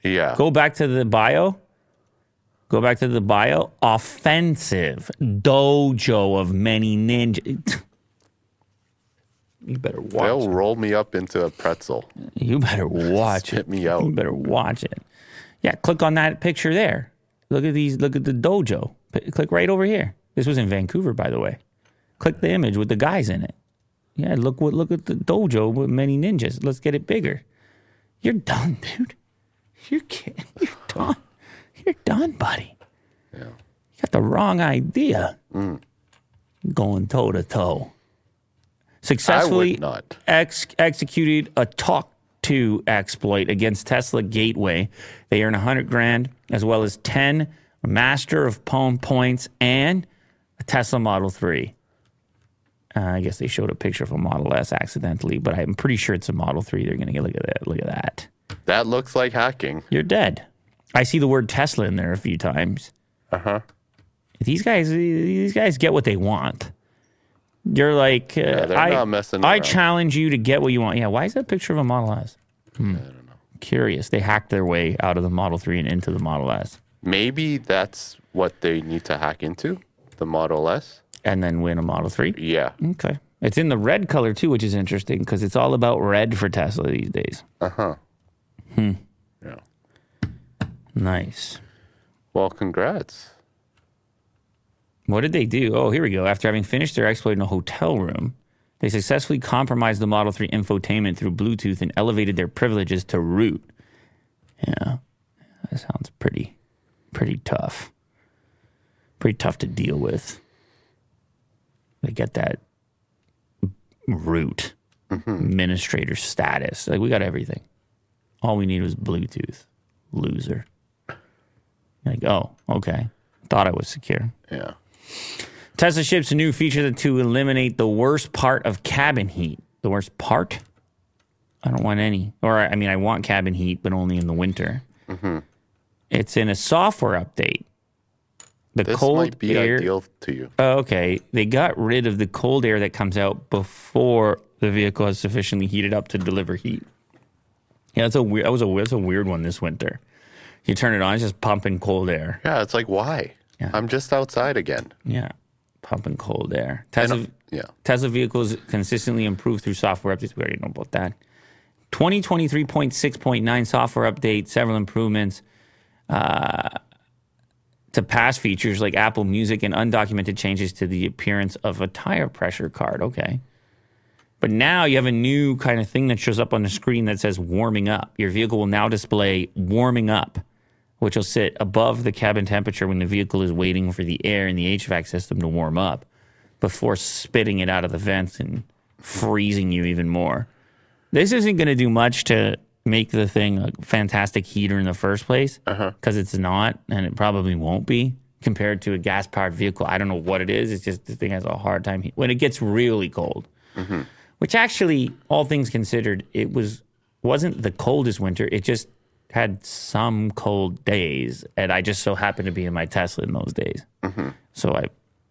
Yeah. Go back to the bio. Go back to the bio. Offensive dojo of many ninja. You better watch. They'll roll me up into a pretzel. You better watch Spit it. me out. You better watch it. Yeah, click on that picture there. Look at these. Look at the dojo. P- click right over here. This was in Vancouver, by the way. Click the image with the guys in it. Yeah, look what look at the dojo with many ninjas. Let's get it bigger. You're done, dude. You're kidding. You're done. You're done, buddy. Yeah. You got the wrong idea. Going toe to toe. Successfully ex- executed a talk to exploit against Tesla Gateway. They earn 100 grand as well as 10 Master of Pwn points and a Tesla Model 3. Uh, I guess they showed a picture of a Model S accidentally, but I'm pretty sure it's a Model 3. They're going to get look at that. Look at that. That looks like hacking. You're dead. I see the word Tesla in there a few times. Uh huh. These guys, these guys get what they want. You're like, uh, they're I, not messing I around. challenge you to get what you want. Yeah, why is that picture of a Model S? Hmm. I don't know. Curious. They hacked their way out of the Model 3 and into the Model S Maybe that's what they need to hack into the Model S. and then win a Model 3. Yeah. Okay. It's in the red color too, which is interesting because it's all about red for Tesla these days. Uh huh. Hmm. Yeah. Nice. Well, congrats. What did they do? Oh, here we go. After having finished their exploit in a hotel room, they successfully compromised the Model 3 infotainment through Bluetooth and elevated their privileges to root. Yeah, that sounds pretty, pretty tough. Pretty tough to deal with. They get that root administrator status. Like we got everything. All we need was Bluetooth. Loser. Like, oh, okay. Thought I was secure. Yeah. Tesla ships a new feature to eliminate the worst part of cabin heat. The worst part? I don't want any. Or, I mean, I want cabin heat, but only in the winter. Mm-hmm. It's in a software update. The This cold might be air. ideal to you. Oh, okay. They got rid of the cold air that comes out before the vehicle has sufficiently heated up to deliver heat. Yeah, that's a weird. That was a that's a weird one this winter. You turn it on, it's just pumping cold air. Yeah, it's like why? Yeah. I'm just outside again. Yeah, pumping cold air. Tesla, Yeah. Tesla vehicles consistently improve through software updates. We already know about that. 2023.6.9 software update, several improvements. Uh, to past features like Apple Music and undocumented changes to the appearance of a tire pressure card. Okay. But now you have a new kind of thing that shows up on the screen that says warming up. Your vehicle will now display warming up, which will sit above the cabin temperature when the vehicle is waiting for the air in the HVAC system to warm up before spitting it out of the vents and freezing you even more. This isn't going to do much to make the thing a fantastic heater in the first place uh-huh. because it's not, and it probably won't be compared to a gas powered vehicle. I don't know what it is. It's just the thing has a hard time he- when it gets really cold. Mm-hmm. Which actually, all things considered, it was wasn't the coldest winter. It just had some cold days, and I just so happened to be in my Tesla in those days. Mm-hmm. So I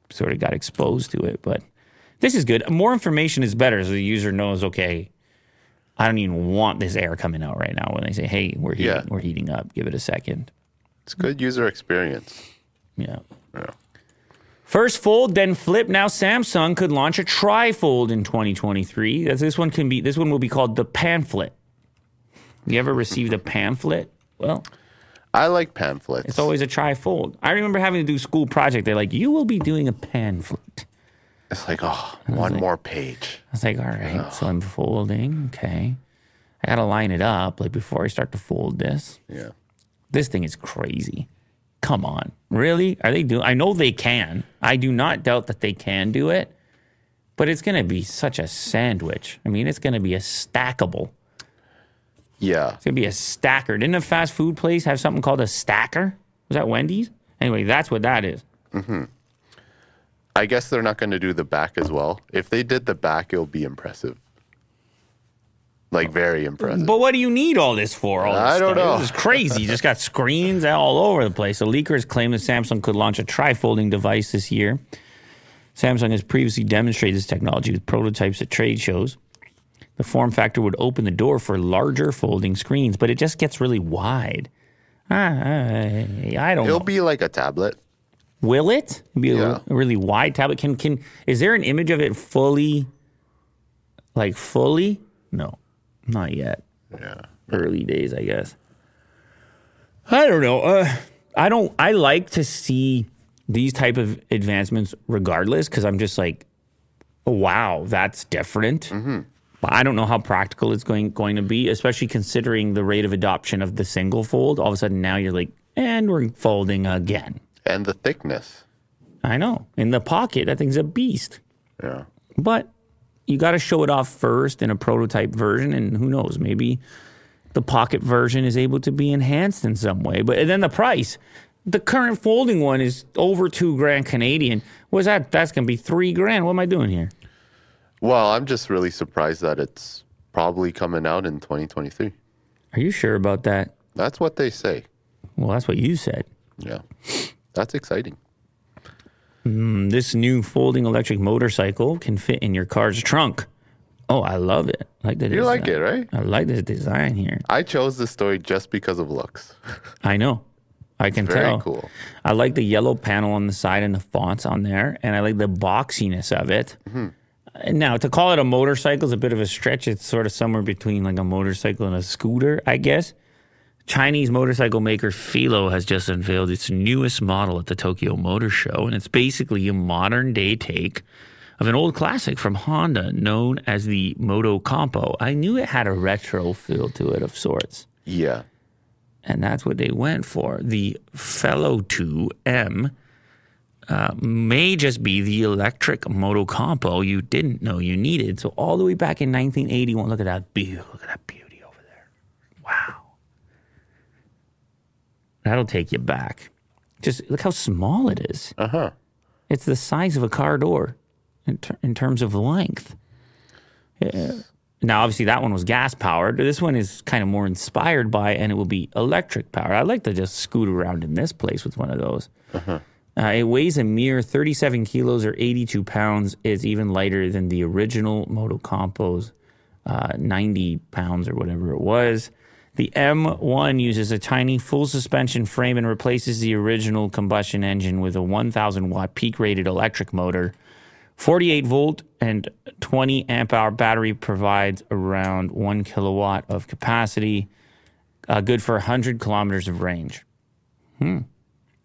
sort of got exposed to it. But this is good. More information is better, so the user knows. Okay, I don't even want this air coming out right now. When they say, "Hey, we're heating, Yeah. we're heating up. Give it a second. It's good user experience. Yeah. Yeah. First fold, then flip. Now Samsung could launch a trifold in 2023. This one can be. This one will be called the pamphlet. You ever received a pamphlet? Well, I like pamphlets. it's always a trifold. I remember having to do school project. They're like, "You will be doing a pamphlet." It's like, oh, one more page. I was like, "All right." So I'm folding. Okay, I gotta line it up like before I start to fold this. Yeah. This thing is crazy. Come on. Really? Are they doing I know they can. I do not doubt that they can do it. But it's going to be such a sandwich. I mean, it's going to be a stackable. Yeah. It's going to be a stacker. Didn't a fast food place have something called a stacker? Was that Wendy's? Anyway, that's what that is. Mm-hmm. I guess they're not going to do the back as well. If they did the back, it'll be impressive. Like very impressive. But what do you need all this for? All this I don't stuff? know. This is crazy. You just got screens all over the place. The leakers claim that Samsung could launch a tri-folding device this year. Samsung has previously demonstrated this technology with prototypes at trade shows. The form factor would open the door for larger folding screens, but it just gets really wide. Ah, I don't It'll know. be like a tablet. Will it be a, Yeah. a really wide tablet? Can can is there an image of it fully, like fully? No, not yet Yeah. early days, I guess. I don't know. Uh, I don't. I like to see these type of advancements, regardless, because I'm just like, oh, wow, that's different. But I don't know how practical it's going going to be, especially considering the rate of adoption of the single fold. All of a sudden, now you're like, and we're folding again. And the thickness. I know. In the pocket, that thing's a beast. Yeah. But you got to show it off first in a prototype version, and who knows, maybe the pocket version is able to be enhanced in some way. But then the price, the current folding one is over two grand Canadian. What's that? That's gonna be three grand. What am I doing here? Well, I'm just really surprised that it's probably coming out in 2023. Are you sure about that? That's what they say. Well, that's what you said. Yeah. That's exciting. This new folding electric motorcycle can fit in your car's trunk. Oh, I love it. I like the You like it, right? I like this design here. I chose this story just because of looks. I know. I can Very tell. cool. I like the yellow panel on the side and the fonts on there, and I like the boxiness of it. Mm-hmm. Now, to call it a motorcycle is a bit of a stretch. It's sort of somewhere between like a motorcycle and a scooter, I guess. Chinese motorcycle maker Filo has just unveiled its newest model at the Tokyo Motor Show, and it's basically a modern day take of an old classic from Honda known as the Moto Compo. I knew it had a retro feel to it of sorts Yeah. and that's what they went for. The Fellow 2M uh, may just be the electric moto compo you didn't know you needed. So all the way back in 1981, look at that beauty! Look at that beauty over there! Wow, that'll take you back. Just look how small it is. Uh huh. It's the size of a car door in, ter- in terms of length. Yeah. Now, obviously, that one was gas powered. This one is kind of more inspired by, and it will be electric powered. I'd like to just scoot around in this place with one of those. Uh, it weighs a mere 37 kilos or 82 pounds. It's even lighter than the original Moto Compo's uh, 90 pounds or whatever it was. The M1 uses a tiny full suspension frame and replaces the original combustion engine with a 1,000 watt peak rated electric motor. 48 volt and 20 amp hour battery provides around 1 kilowatt of capacity, uh, good for 100 kilometers of range. Hmm.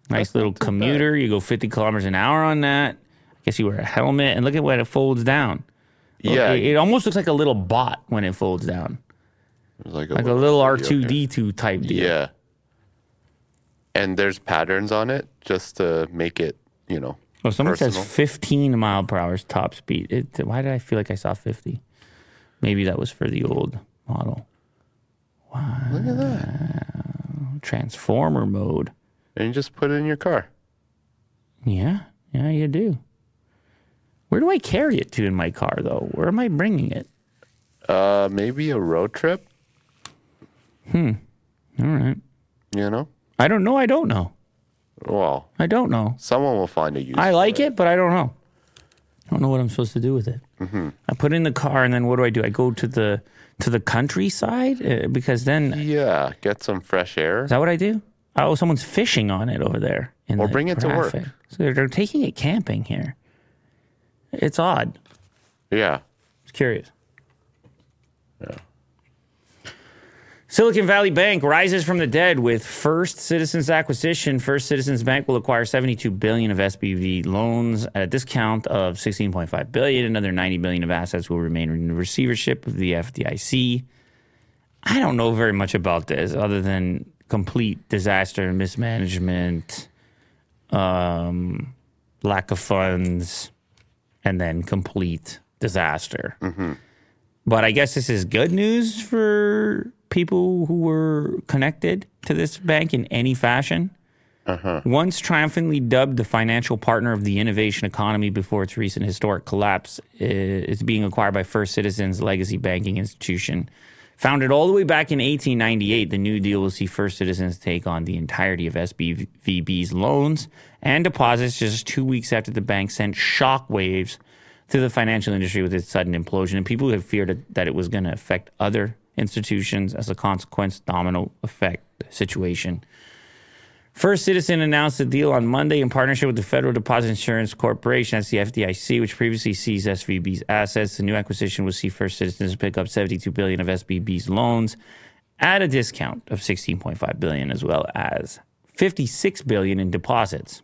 Nice That's little too bad. commuter. You go 50 kilometers an hour on that. I guess you wear a helmet and look at what it folds down. Yeah, It, it almost looks like a little bot when it folds down, like a, like a little R2D2 type deal. Yeah. And there's patterns on it just to make it, you know. Oh, someone personal. says 15 mile per hour is top speed. It, why did I feel like I saw 50? Maybe that was for the old model. Wow. Look at that. Transformer mode. And you just put it in your car. Yeah, yeah, you do. Where do I carry it to in my car, though? Where am I bringing it? Uh, maybe a road trip, All right. you know? I don't know. I don't know. Well, I don't know. someone will find a use. I like it, but I don't know. I don't know what I'm supposed to do with it. Mm-hmm. I put it in the car, and then what do I do? I go to the to the countryside uh, because then Yeah, get some fresh air. Is that what I do? Oh, someone's fishing on it over there. In Or bring it to work. graphic. So they're, they're taking it camping here. It's odd. Yeah. It's curious. Silicon Valley Bank rises from the dead with First Citizens acquisition. First Citizens Bank will acquire 72 billion of SBV loans at a discount of 16.5 billion. Another 90 billion of assets will remain in the receivership of the FDIC. I don't know very much about this other than complete disaster and mismanagement, um, lack of funds, and then complete disaster. But I guess this is good news for people who were connected to this bank in any fashion. Uh-huh. Once triumphantly dubbed the financial partner of the innovation economy before its recent historic collapse, eh, i- it's being acquired by First Citizens Legacy Banking Institution. Founded all the way back in 1898, the new deal will see First Citizens take on the entirety of SBVB's loans and deposits just two weeks after the bank sent shockwaves to the financial industry with its sudden implosion. And people who have feared that it was going to affect other institutions as a consequence, domino effect situation. First Citizen announced the deal on Monday in partnership with the Federal Deposit Insurance Corporation, that's the FDIC, which previously seized SVB's assets. The new acquisition will see First Citizens pick up 72 billion of SVB's loans at a discount of 16.5 billion, as well as 56 billion in deposits.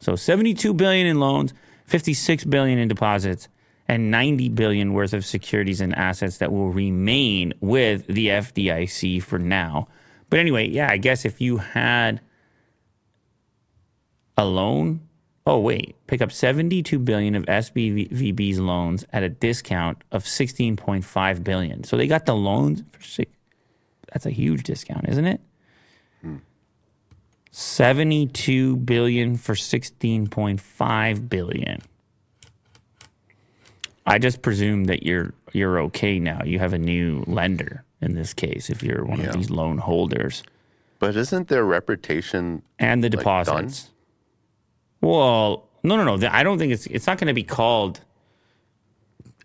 So 72 billion in loans, 56 billion in deposits, and 90 billion worth of securities and assets that will remain with the FDIC for now. But anyway, yeah, I guess if you had a loan, oh wait, pick up 72 billion of SBVB's loans at a discount of 16.5 billion. So they got the loans for six. That's a huge discount, isn't it? Hmm. 72 billion for 16.5 billion. I just presume that you're you're okay now. You have a new lender in this case if you're one Yeah. of these loan holders But isn't their reputation and the Like, deposits. well, no, no, no. I don't think it's it's not going to be called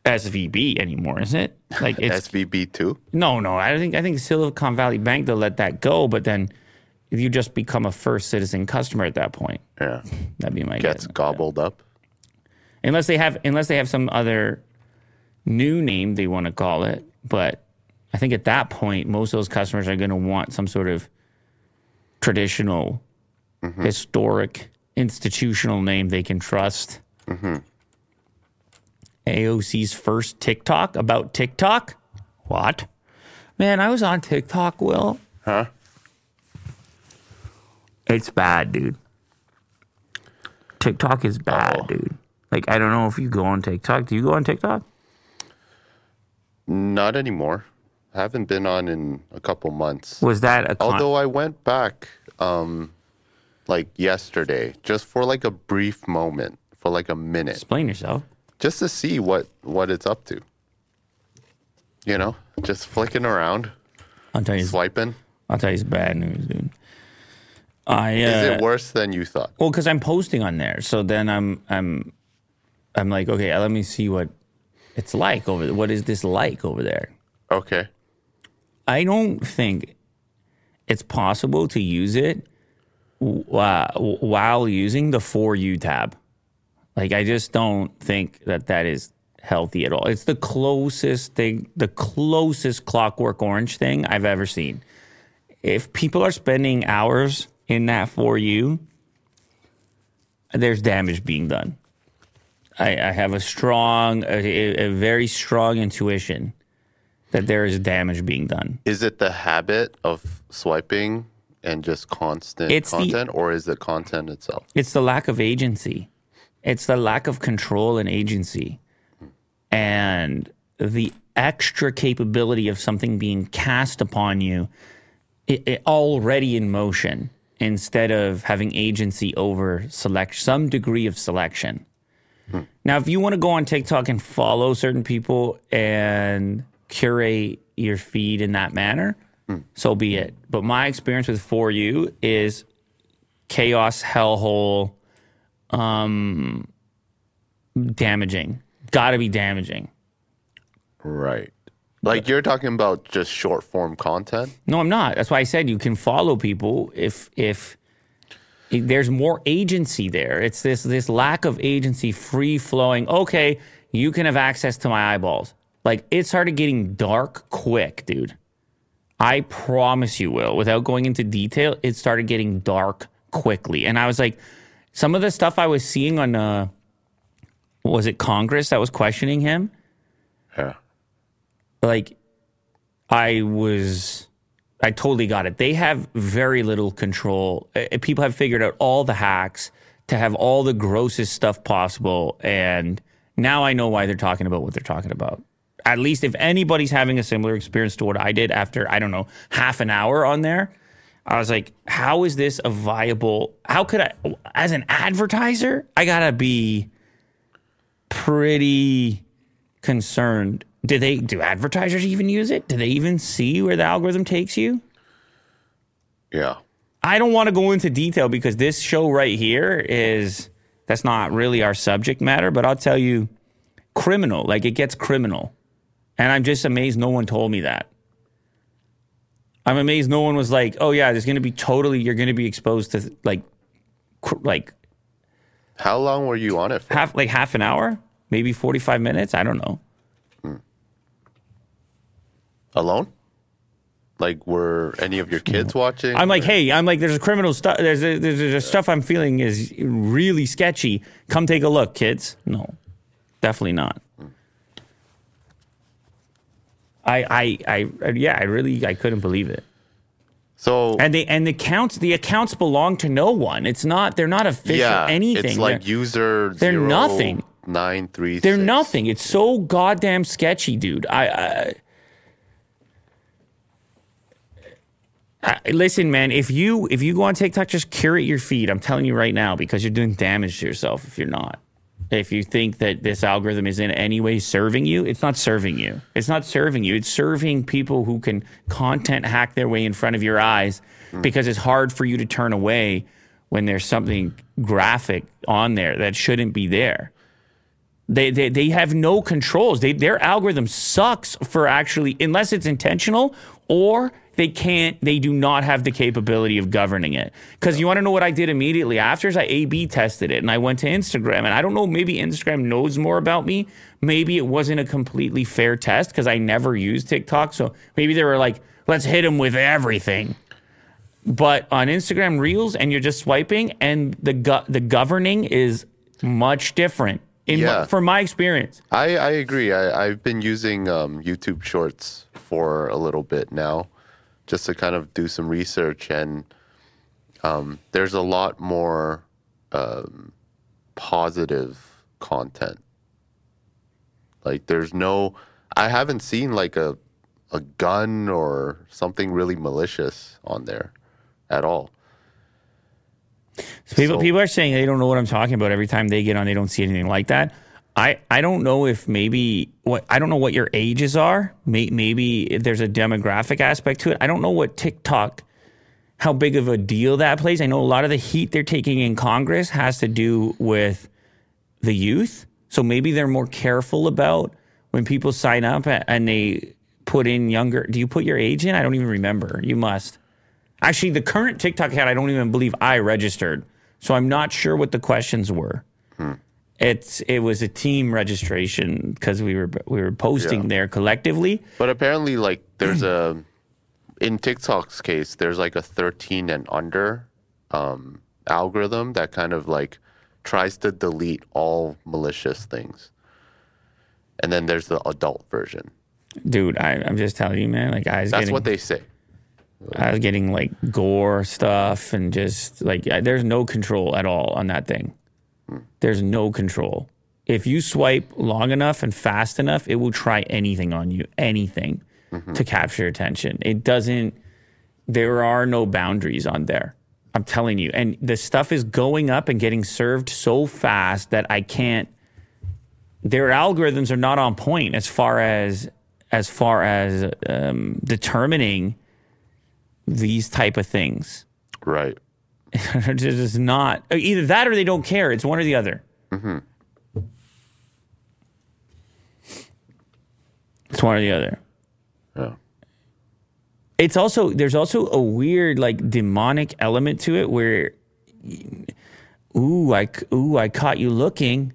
SVB anymore, is it? Like it's SVB too? no, no. I think I think Silicon Valley Bank they'll let that go, but then you just become a first citizen customer at that point. Yeah. That'd be my Gets guess. gobbled up. Unless they have unless they have some other new name they want to call it, but I think at that point most of those customers are going to want some sort of traditional, mm-hmm. historic, institutional name they can trust. Mm-hmm. AOC's first TikTok about TikTok? What? Man, I was on TikTok, Will. Huh? It's bad, dude. TikTok is bad, Oh. dude. Like, I don't know if you go on TikTok. Do you go on TikTok? Not anymore. I Haven't been on in a couple months. Was that a con- Although I went back um like yesterday just for like a brief moment, for like a minute, explain yourself? just to see what what it's up to. You know, just flicking around, I'll tell you, swiping. I'll tell you, it's bad news, dude. I uh, Is it worse than you thought? well, because I'm posting on there, so then I'm I'm I'm like, okay, let me see what it's like over. What is this like over there? Okay. I don't think it's possible to use it wh- while using the For You tab. Like, I just don't think that that is healthy at all. It's the closest thing, the closest Clockwork Orange thing I've ever seen. If people are spending hours in that For You, there's damage being done. I, I have a strong, a, a very strong intuition that there is damage being done. Is it the habit of swiping and just constant It's the- content, or is it content itself? It's the lack of agency. It's the lack of control and agency. And the extra capability of something being cast upon you i i- already in motion instead of having agency over select some degree of selection. Now, if you want to go on TikTok and follow certain people and curate your feed in that manner, so be it. But my experience with For You is chaos, hellhole, um, damaging. Got to be damaging. Right. Like you're talking about just short form content. No, I'm not. That's why I said you can follow people if if, if there's more agency there. It's this this lack of agency, free flowing. Okay, you can have access to my eyeballs. Like it started getting dark quick, dude. I promise you will. Without going into detail, it started getting dark quickly, and I was like, some of the stuff I was seeing on uh, was it Congress that was questioning him? Yeah. like I was I totally got it. They have very little control. Uh, People have figured out all the hacks to have all the grossest stuff possible and now I know why they're talking about what they're talking about. At least if anybody's having a similar experience to what I did after I don't know, half an hour on there, I was like, how is this a viable how could I as an advertiser, I got to be pretty concerned. Do they do advertisers even use it? Do they even see where the algorithm takes you? Yeah. I don't want to go into detail because this show right here is that's not really our subject matter, but I'll tell you criminal, like it gets criminal. And I'm just amazed no one told me that. I'm amazed no one was like, "Oh yeah, there's going to be totally you're going to be exposed to like cr- like How long were you on it for? half like half an hour, maybe 45 minutes, I don't know." Alone? Like were any of your kids watching? I'm like, or- hey, I'm like, there's a criminal stuff. There's a, there's a stuff I'm feeling is really sketchy. Come take a look, kids. No, definitely not. I, I, I, yeah, I really, I couldn't believe it. So And they, and the accounts, the accounts belong to no one. It's not, they're not official yeah, anything. it's like they're, user they're zero nothing. Nine three. they're six. nothing. It's so goddamn sketchy, dude. I, I, I listen, man. If you if you go on TikTok, just curate your feed. I'm telling you right now because you're doing damage to yourself if you're not. If you think that this algorithm is in any way serving you, it's not serving you. It's not serving you. It's serving people who can content hack their way in front of your eyes mm. because it's hard for you to turn away when there's something graphic on there that shouldn't be there. They, they, they have no controls. They, their algorithm sucks for actually, unless it's intentional or they can't, they do not have the capability of governing it. Because you want to know what I did immediately after is I A B tested it and I went to Instagram. And I don't know, maybe Instagram knows more about me. Maybe it wasn't a completely fair test because I never used TikTok. So maybe they were like, let's hit them with everything but on Instagram Reels, and you're just swiping, and the go- the governing is much different. In Yeah. my, from my experience, I, I agree. I, I've been using um, YouTube Shorts for a little bit now, just to kind of do some research, and um, there's a lot more um, positive content. Like, there's no, I haven't seen like a a gun or something really malicious on there at all. So people So- people are saying they don't know what I'm talking about. Every time they get on, they don't see anything like that. I, I don't know if maybe what I don't know what your ages are. May, maybe there's a demographic aspect to it. I don't know what TikTok, how big of a deal that plays. I know a lot of the heat they're taking in Congress has to do with the youth. So maybe they're more careful about when people sign up and they put in younger. Do you put your age in? I don't even remember. You must. Actually, the current TikTok account, I don't even believe I registered. So I'm not sure what the questions were. It's it was a team registration because we were we were posting Yeah. there collectively. But apparently, like, there's a in TikTok's case, there's like a 13 and under um, algorithm that kind of like tries to delete all malicious things. And then there's the adult version. Dude, I, I'm just telling you, man. Like I that's getting, what they say. I was getting like gore stuff and just like I- there's no control at all on that thing. There's no control. If you swipe long enough and fast enough, it will try anything on you, anything to capture attention. It doesn't. There are no boundaries on there. I'm telling you, and the stuff is going up and getting served so fast that I can't. Their algorithms are not on point as far as as far as um, determining these type of things. Right. it is not either that or they don't care. It's one or the other. Mm-hmm. It's one or the other. Yeah. It's also there's also a weird like demonic element to it where, ooh, I ooh, I caught you looking,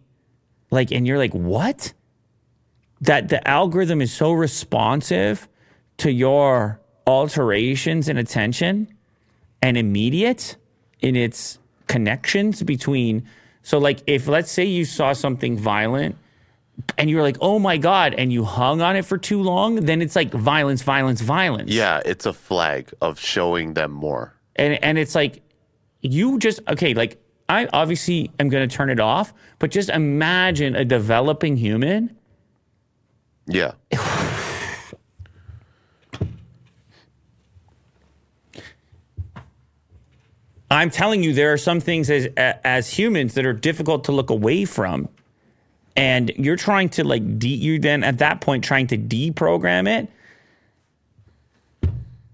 like, and you're like, what? That the algorithm is so responsive to your alterations and attention and immediate in its connections between so like if let's say you saw something violent and you were like oh my god and you hung on it for too long then it's like violence violence violence Yeah, it's a flag of showing them more. and and it's like you just okay like i obviously am going to turn it off but just imagine a developing human Yeah. I'm telling you there are some things as as humans that are difficult to look away from and you're trying to like de- you then at that point trying to deprogram it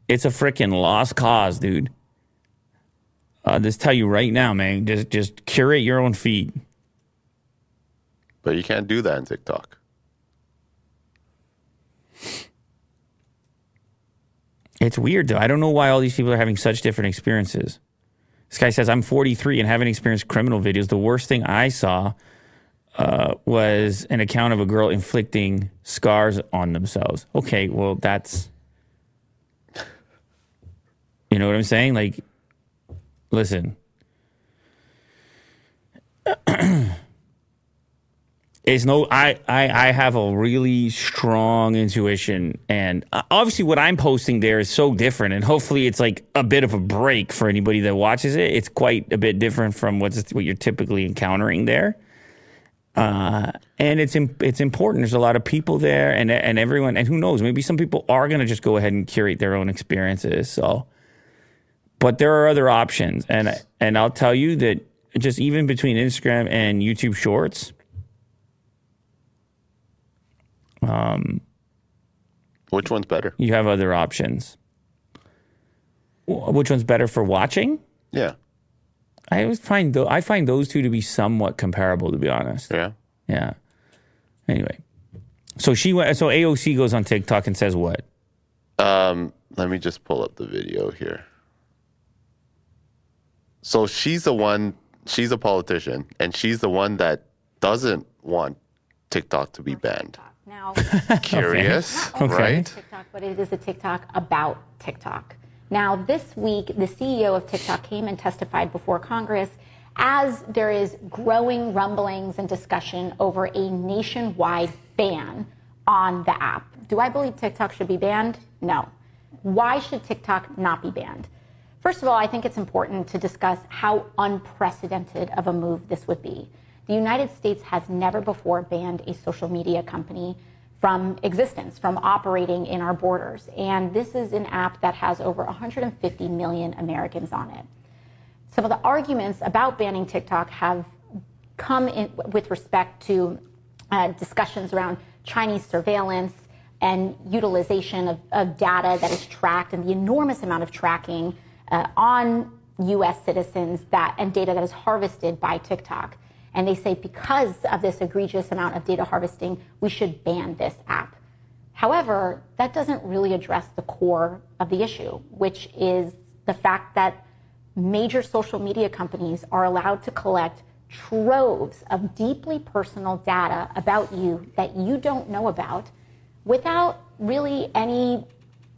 it's a freaking lost cause dude uh, just tell you right now man just just curate your own feed But you can't do that in TikTok. It's weird though. I don't know why all these people are having such different experiences. This guy says, I'm 43 and haven't experienced criminal videos. The worst thing I saw uh, was an account of a girl inflicting scars on themselves. Okay, well, that's. You know what I'm saying? Like, listen. it's no I, I i have a really strong intuition. And uh, obviously what i'm posting there is so different and hopefully it's like a bit of a break for anybody that watches it. It's quite a bit different from what's what you're typically encountering there. Uh, and it's it's important. There's a lot of people there and and everyone and who knows maybe some people are going to just go ahead and curate their own experiences so. But there are other options and and I'll tell you that just even between Instagram and YouTube Shorts Which one's better? you have other options. Which one's better for watching? Yeah. I always find tho- I find those two to be somewhat comparable, to be honest. Yeah. Yeah. Anyway, so she went. So AOC goes on TikTok and says what? Um, let me just pull up the video here. So she's the one, she's a politician, and she's the one that doesn't want TikTok to be banned. Now, Curious, Okay. right? TikTok, but it is a TikTok about TikTok. Now, this week, the CEO of TikTok came and testified before Congress as there is growing rumblings and discussion over a nationwide ban on the app. Do I believe TikTok should be banned? No. Why should TikTok not be banned? First of all, I think it's important to discuss how unprecedented of a move this would be. The United States has never before banned a social media company from existence, from operating in our borders. And this is an app that has over 150 million Americans on it. Some of the arguments about banning TikTok have come in with respect to uh, discussions around Chinese surveillance and utilization of, of data that is tracked and the enormous amount of tracking uh, on U.S. citizens that and data that is harvested by TikTok. And they say because of this egregious amount of data harvesting, we should ban this app. However, that doesn't really address the core of the issue, which is the fact that major social media companies are allowed to collect troves of deeply personal data about you that you don't know about without really any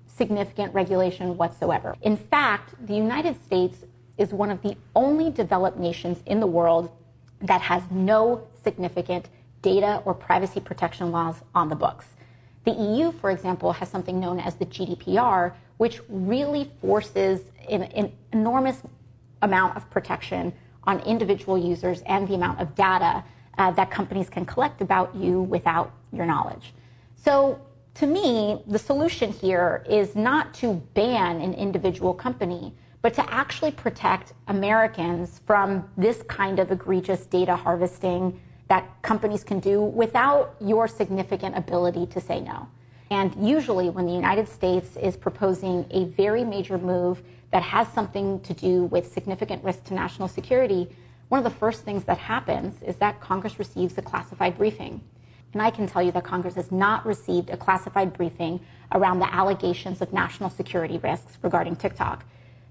significant regulation whatsoever. In fact, the United States is one of the only developed nations in the world that has no significant data or privacy protection laws on the books. The EU, for example, has something known as the GDPR, which really forces an, an enormous amount of protection on individual users and the amount of data uh, that companies can collect about you without your knowledge. So, to me, the solution here is not to ban an individual company, but to actually protect Americans from this kind of egregious data harvesting that companies can do without your significant ability to say no. And usually, when the United States is proposing a very major move that has something to do with significant risk to national security, one of the first things that happens is that Congress receives a classified briefing. And I can tell you that Congress has not received a classified briefing around the allegations of national security risks regarding TikTok.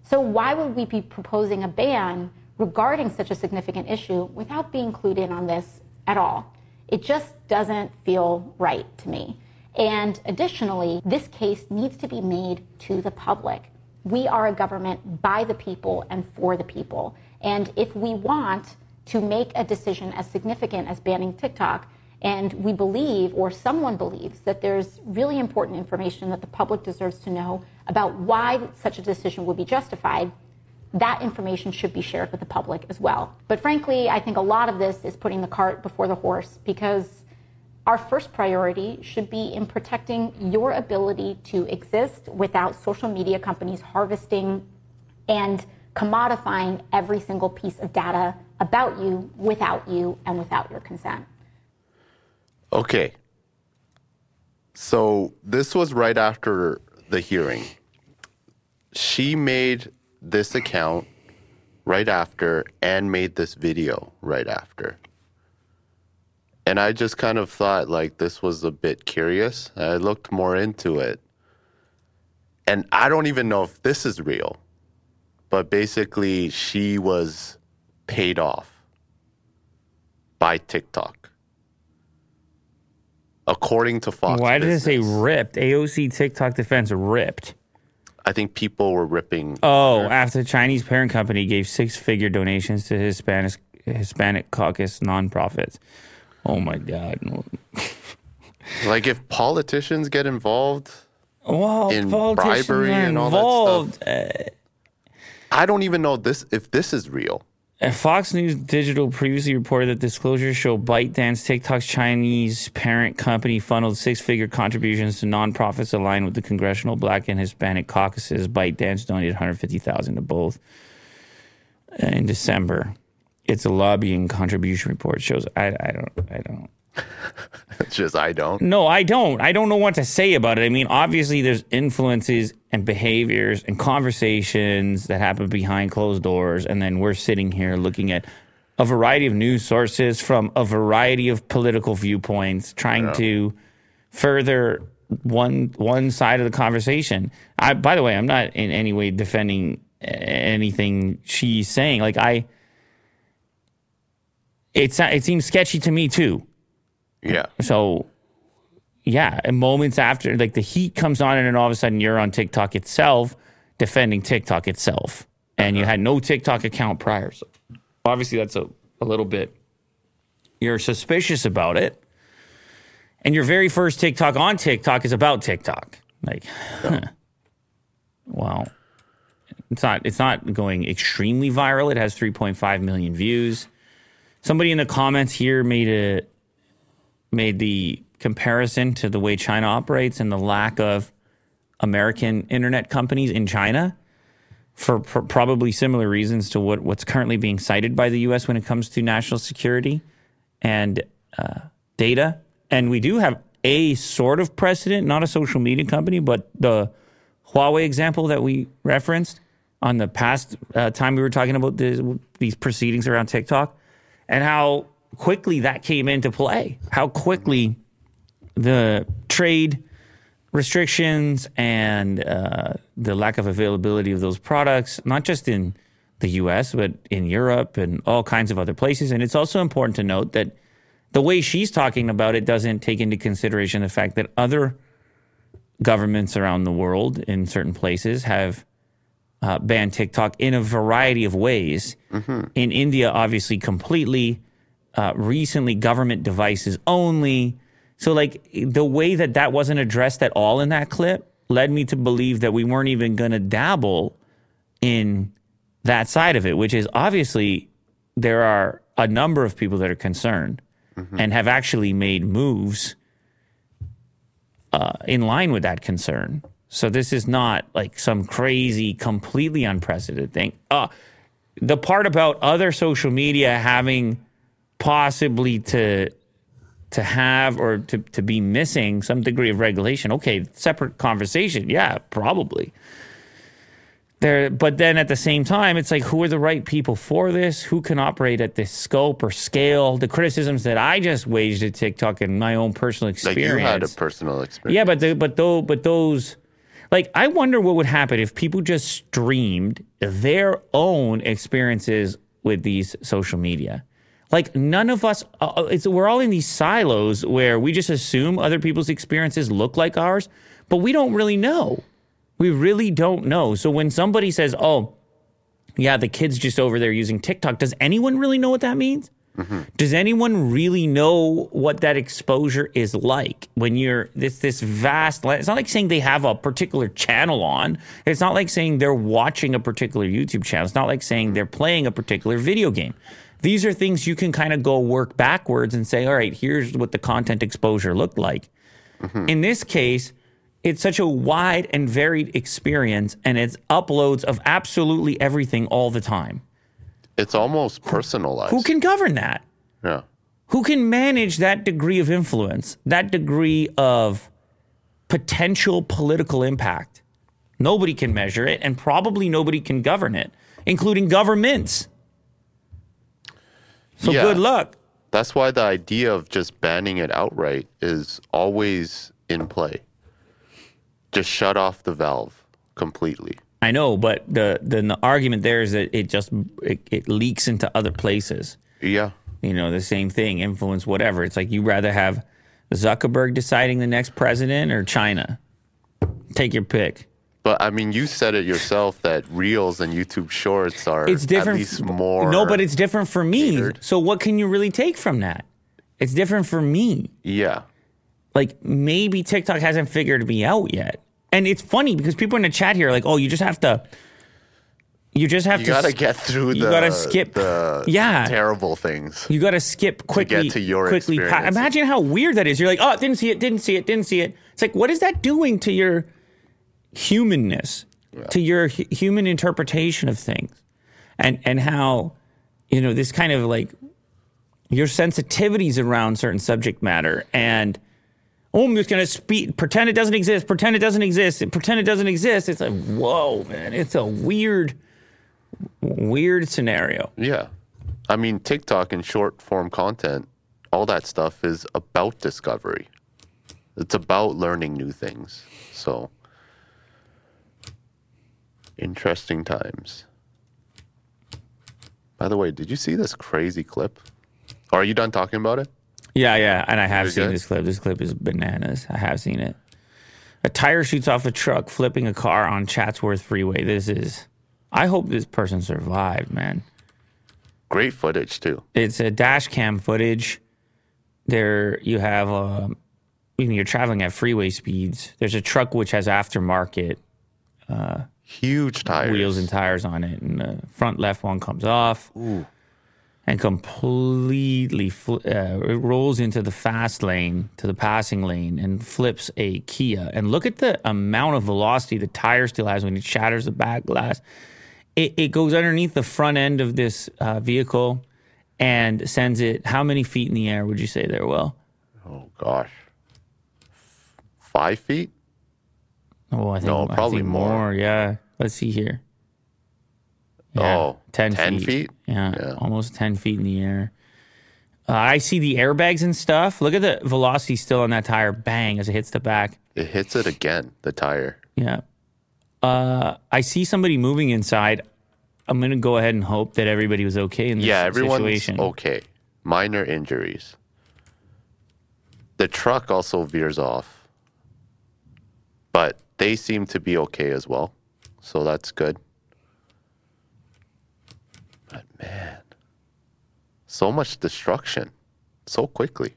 So, why would we be proposing a ban regarding such a significant issue without being clued in on this at all? It just doesn't feel right to me. And additionally, this case needs to be made to the public. We are a government by the people and for the people. And if we want to make a decision as significant as banning TikTok, and we believe, or someone believes, that there's really important information that the public deserves to know about why such a decision would be justified, that information should be shared with the public as well. But frankly, I think a lot of this is putting the cart before the horse because our first priority should be in protecting your ability to exist without social media companies harvesting and commodifying every single piece of data about you without you and without your consent. Okay. So this was right after the hearing. She made this account right after and made this video right after. And I just kind of thought like this was a bit curious. I looked more into it. And I don't even know if this is real. But basically she was paid off by TikTok. According to Fox. Why did it say ripped? AOC TikTok defense ripped. I think people were ripping. Oh, after the Chinese parent company gave six figure donations to Hispanic Hispanic caucus nonprofits. Oh my God. Like if politicians get involved, Well, In bribery and all that involved. Eh. I don't even know this if this is real. Fox News Digital previously reported that disclosures show ByteDance, TikTok's Chinese parent company, funneled six figure contributions to nonprofits aligned with the Congressional Black and Hispanic caucuses. ByteDance donated 150000 to both in December. It's a lobbying contribution report shows. I, I don't. I don't. It's just I don't. No, I don't. I don't know what to say about it. I mean, obviously, there's influences and behaviors and conversations that happen behind closed doors. And then we're sitting here looking at a variety of news sources from a variety of political viewpoints, trying to further one one side of the conversation. I, by the way, I'm not in any way defending anything she's saying. Like I, it's it seems sketchy to me too. Yeah. So, yeah, and moments after, like the heat comes on, and then all of a sudden you're on TikTok itself defending TikTok itself, and you uh-huh. had no TikTok account prior. So, obviously, that's a, a little bit, you're suspicious about it. And your very first TikTok on TikTok is about TikTok. Like, wow. It's not, it's not going extremely viral. It has 3.5 million views. Somebody in the comments here made a, made the comparison to the way China operates and the lack of American internet companies in China for pr- probably similar reasons to what, what's currently being cited by the U.S. when it comes to national security and uh, data. And we do have a sort of precedent, not a social media company, but the Huawei example that we referenced on the past uh, time we were talking about these proceedings around TikTok and how quickly that came into play, how quickly the trade restrictions and uh, the lack of availability of those products, not just in the US, but in Europe and all kinds of other places. And it's also important to note that the way she's talking about it doesn't take into consideration the fact that other governments around the world in certain places have uh, banned TikTok in a variety of ways. In India, obviously, completely. Uh, recently government devices only. So, like, the way that that wasn't addressed at all in that clip led me to believe that we weren't even going to dabble in that side of it, which is obviously there are a number of people that are concerned and have actually made moves uh, in line with that concern. So this is not like some crazy, completely unprecedented thing. Uh, the part about other social media having possibly to to have or to, to be missing some degree of regulation, okay, separate conversation. Yeah, probably. There, but then at the same time, it's like who are the right people for this? Who can operate at this scope or scale? The criticisms that I just waged at TikTok and my own personal Like experience. you had a personal experience. Yeah, but the, but those but those like I wonder what would happen if people just streamed their own experiences with these social media. Like none of us, uh, uh, it's we're all in these silos where we just assume other people's experiences look like ours, but we don't really know. We really don't know. So when somebody says, "Oh, yeah, the kid's just over there using TikTok," does anyone really know what that means? Mm-hmm. Does anyone really know what that exposure is like when you're this this vast? It's not like saying they have a particular channel on. It's not like saying they're watching a particular YouTube channel. It's not like saying mm-hmm. they're playing a particular video game. These are things you can kind of go work backwards and say, all right, here's what the content exposure looked like. Mm-hmm. In this case, it's such a wide and varied experience, and it's uploads of absolutely everything all the time. It's almost personalized. Who can govern that? yeah. Who can manage that degree of influence, that degree of potential political impact? Nobody can measure it, and probably nobody can govern it, including governments. So Yeah. good luck. That's why the idea of just banning it outright is always in play. Just shut off the valve completely. I know, but the, the the argument there is that it just it, it leaks into other places. Yeah. You know, the same thing, influence, whatever. It's like you rather have Zuckerberg deciding the next president or China. Take your pick. But I mean, you said it yourself that Reels and YouTube Shorts are It's different. at least more. No, but it's different for me. catered. So what can you really take from that? It's different for me. yeah. Like maybe TikTok hasn't figured me out yet. And it's funny because people in the chat here are like, "Oh, you just have to you just have You to gotta get through you the gotta skip- the Yeah. terrible things. You got to skip quickly. to your quickly. pa- experience. Imagine how weird that is. You're like, oh, didn't see it, didn't see it, didn't see it. It's like, what is that doing to your humanness, to your hu- human interpretation of things, and and how, you know, this kind of like your sensitivities around certain subject matter and. Oh, I'm just gonna speak, pretend it doesn't exist, pretend it doesn't exist, pretend it doesn't exist. It's like, whoa, man, it's a weird, weird scenario. Yeah. I mean, TikTok and short form content, all that stuff is about discovery. It's about learning new things. So, interesting times. By the way, did you see this crazy clip? Are you done talking about it? Yeah, yeah, and I have seen good. this clip. This clip is bananas. I have seen it. A tire shoots off a truck, flipping a car on Chatsworth Freeway. This is. I hope this person survived, man. Great footage, too. It's a dash cam footage. There, you have. Um, you know, you're traveling at freeway speeds. There's a truck which has aftermarket Huge tires. wheels and tires on it, and the front left one comes off and completely fl- uh, it rolls into the fast lane to the passing lane and flips a Kia. And look at the amount of velocity the tire still has when it shatters the back glass. It, it goes underneath the front end of this uh, vehicle and sends it how many feet in the air would you say there, Will? Oh, gosh. Five feet? Oh, I think, No, probably think more. Yeah. Let's see here. Oh, 10, 10 feet. feet? Yeah, Yeah. almost 10 feet in the air. Uh, I see the airbags and stuff. Look at the velocity still on that tire. Bang, as it hits the back. It hits it again, the tire. Yeah. Uh, I see somebody moving inside. I'm going to go ahead and hope that everybody was okay in this situation. Yeah, everyone's situation. okay. Minor injuries. The truck also veers off, but they seem to be okay as well. So that's good. But man, so much destruction so quickly.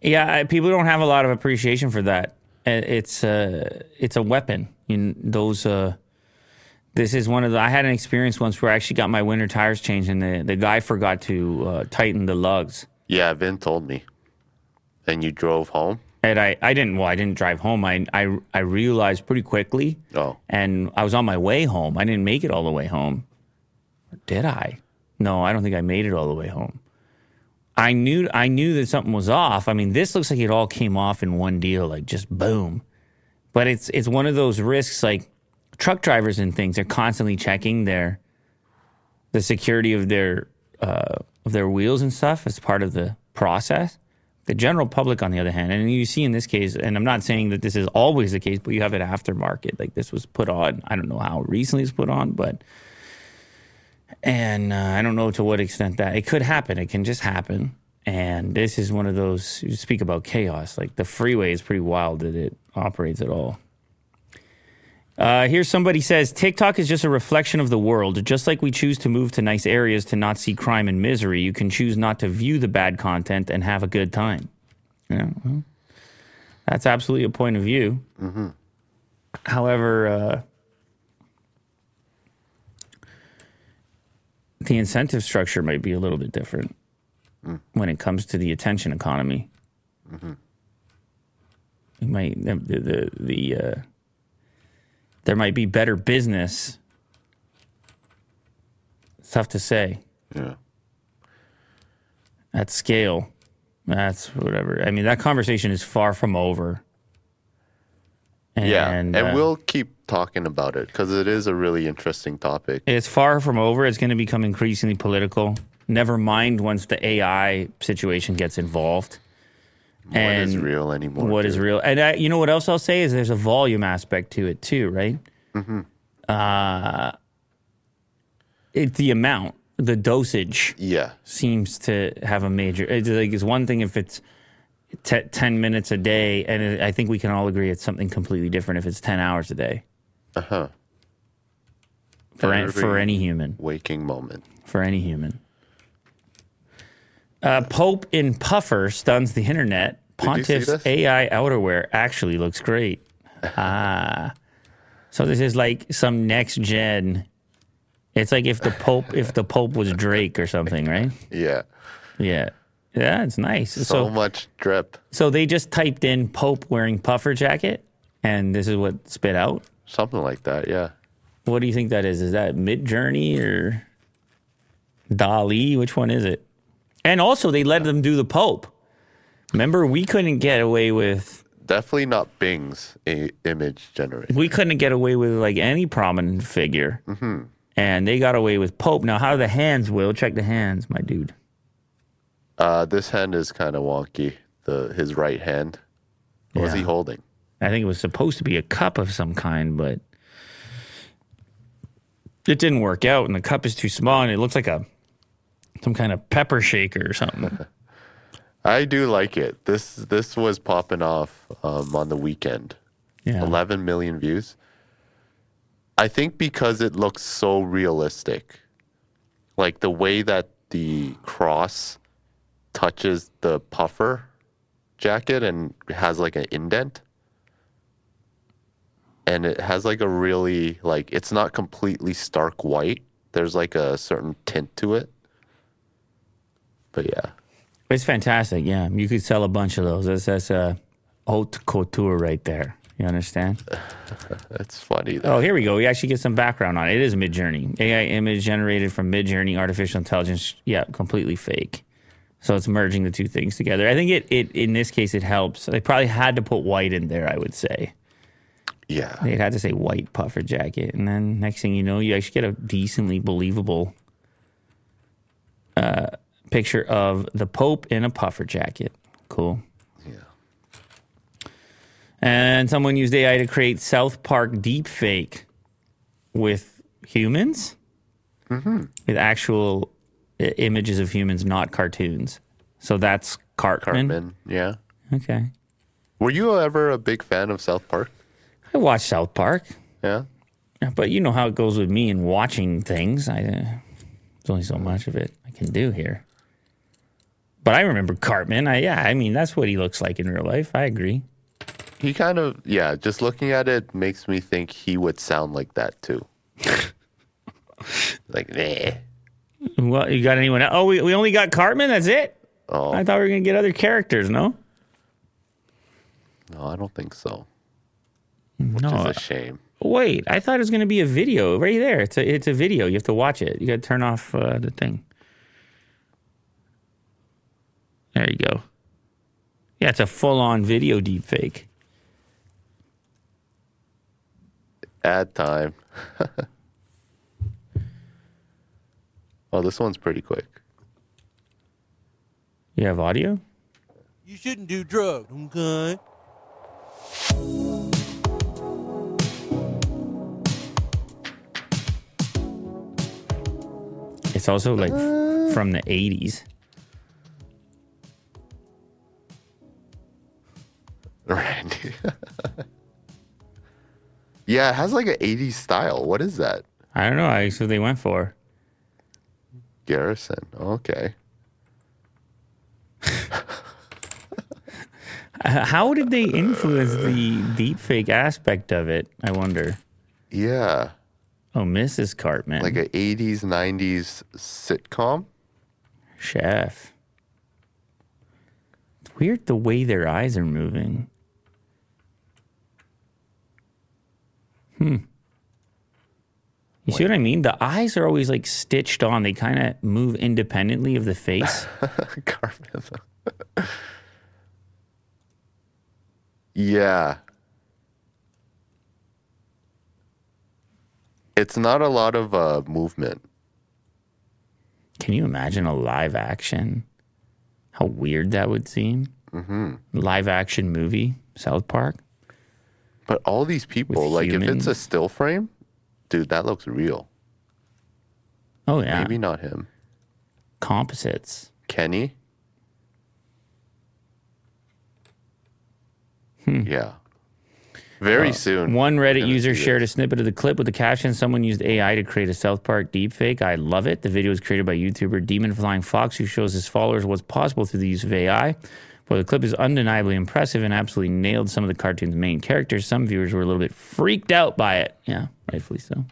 Yeah, I- people don't have a lot of appreciation for that. It's uh, it's a weapon. In those, uh, this is one of the. I had an experience once where I actually got my winter tires changed, and the the guy forgot to uh, tighten the lugs. Yeah, Vin told me. And you drove home? And I, I didn't well I didn't drive home. I, I I realized pretty quickly. Oh. and I was on my way home. I didn't make it all the way home. Or did I? No I don't think I made it all the way home. I knew I knew that something was off. I mean this looks like it all came off in one deal like just boom. But it's it's one of those risks like truck drivers and things they're constantly checking their the security of their uh, of their wheels and stuff as part of the process the general public, on the other hand, and you see in this case, and I'm not saying that this is always the case, but you have it aftermarket. Like this was put on. I don't know how recently it's put on, but and uh, I don't know to what extent that it could happen. It can just happen. And this is one of those. You speak about chaos. Like the freeway is pretty wild that it operates at all. Uh, here, somebody says TikTok is just a reflection of the world. Just like we choose to move to nice areas to not see crime and misery, you can choose not to view the bad content and have a good time. Yeah, well, that's absolutely a point of view. However, uh, the incentive structure might be a little bit different when it comes to the attention economy. It might the the, the uh, there might be better business. It's tough to say Yeah. at scale. That's whatever. I mean, that conversation is far from over. Yeah. And, And, uh, we'll keep talking about it because it is a really interesting topic. It's far from over. It's going to become increasingly political. Never mind once the AI situation gets involved. What is and real anymore? What is dude? real? And I, you know what else I'll say is there's a volume aspect to it too, right? Mm-hmm. Uh, it's the amount, the dosage Yeah. seems to have a major. It's like it's one thing if it's te- ten minutes a day, and it, I think we can all agree it's something completely different if it's ten hours a day Uh huh. for an- for any human. Waking moment. for any human. Uh, Pope in puffer stuns the internet. Did you see Pontiff's? AI outerwear actually looks great. Ah, so this is like some next gen. It's like if the Pope, if the Pope was Drake or something, right? Yeah. Yeah, yeah, it's nice. So, So, much drip. so they just typed in Pope wearing puffer jacket, and this is what spit out. Something like that. Yeah. What do you think that is? Is that Midjourney or DALL-E? Which one is it? And also, they let them do the Pope. Remember, we couldn't get away with Definitely not Bing's a- image generator. we couldn't get away with like any prominent figure, and they got away with Pope. Now, how are the hands? Will check the hands, my dude. Uh, this hand is kind of wonky. The his right hand. What was he holding? I think it was supposed to be a cup of some kind, but it didn't work out, and the cup is too small, and it looks like a some kind of pepper shaker or something. I do like it. This this was popping off um, on the weekend. Yeah. 11 million views. I think because it looks so realistic. Like the way that the cross touches the puffer jacket and has like an indent. And it has like a really like it's not completely stark white. There's like a certain tint to it. But yeah. It's fantastic. Yeah, you could sell a bunch of those. That's that's a haute couture right there. You understand? That's funny. though. Oh, here we go. We actually get some background on it. It is Midjourney AI image generated from Midjourney artificial intelligence. Yeah, completely fake. So it's merging the two things together. I think it, it in this case it helps. They probably had to put white in there. I would say Yeah. they had to say white puffer jacket, and then next thing you know, you actually get a decently believable uh, picture of the Pope in a puffer jacket. Cool. Yeah. And someone used AI to create South Park deepfake with humans, with actual i- images of humans, not cartoons. So that's Cartman. Cartman. Yeah. Okay. Were you ever a big fan of South Park? I watch South Park, Yeah. but you know how it goes with me in watching things. I uh, there's only so much of it. I can do here. But I remember Cartman. I yeah, I mean that's what he looks like in real life. I agree. He kind of, yeah, just looking at it makes me think he would sound like that too. like, nah. Well, you got anyone? Else? Oh, we, we only got Cartman. That's it. Oh, I thought we were gonna get other characters. No, no, I don't think so. no. It's a shame. Wait, I thought it was gonna be a video right there. It's a it's a video. You have to watch it. You got to turn off uh, the thing. There you go. Yeah, it's a full on video deep fake. Ad time. oh, this one's pretty quick. You have audio? You shouldn't do drugs, okay? It's also like f- from the 80s. Yeah, it has like an 80s style. What is that? I don't know. That's what they went for. Garrison. Okay. How did they influence the deepfake aspect of it? I wonder. Yeah. Oh, Mrs. Cartman. Like a 80s, 90s sitcom. chef. It's weird the way their eyes are moving. Hmm. You see what I mean? The eyes are always like stitched on. They kind of move independently of the face. Yeah. It's not a lot of uh, movement. Can you imagine a live action? How weird that would seem. Mm-hmm. Live action movie, South Park. But all these people, like if it's a still frame, dude, that looks real. Oh yeah, Maybe not him. composites. Kenny? Hmm. Yeah. Very soon. Uh, One Reddit user shared a snippet of the clip with the caption Someone used AI to create a South Park deepfake. I love it. The video was created by YouTuber Demon Flying Fox, who shows his followers what's possible through the use of AI. While the clip is undeniably impressive and absolutely nailed some of the cartoon's main characters, some viewers were a little bit freaked out by it. Yeah, rightfully so.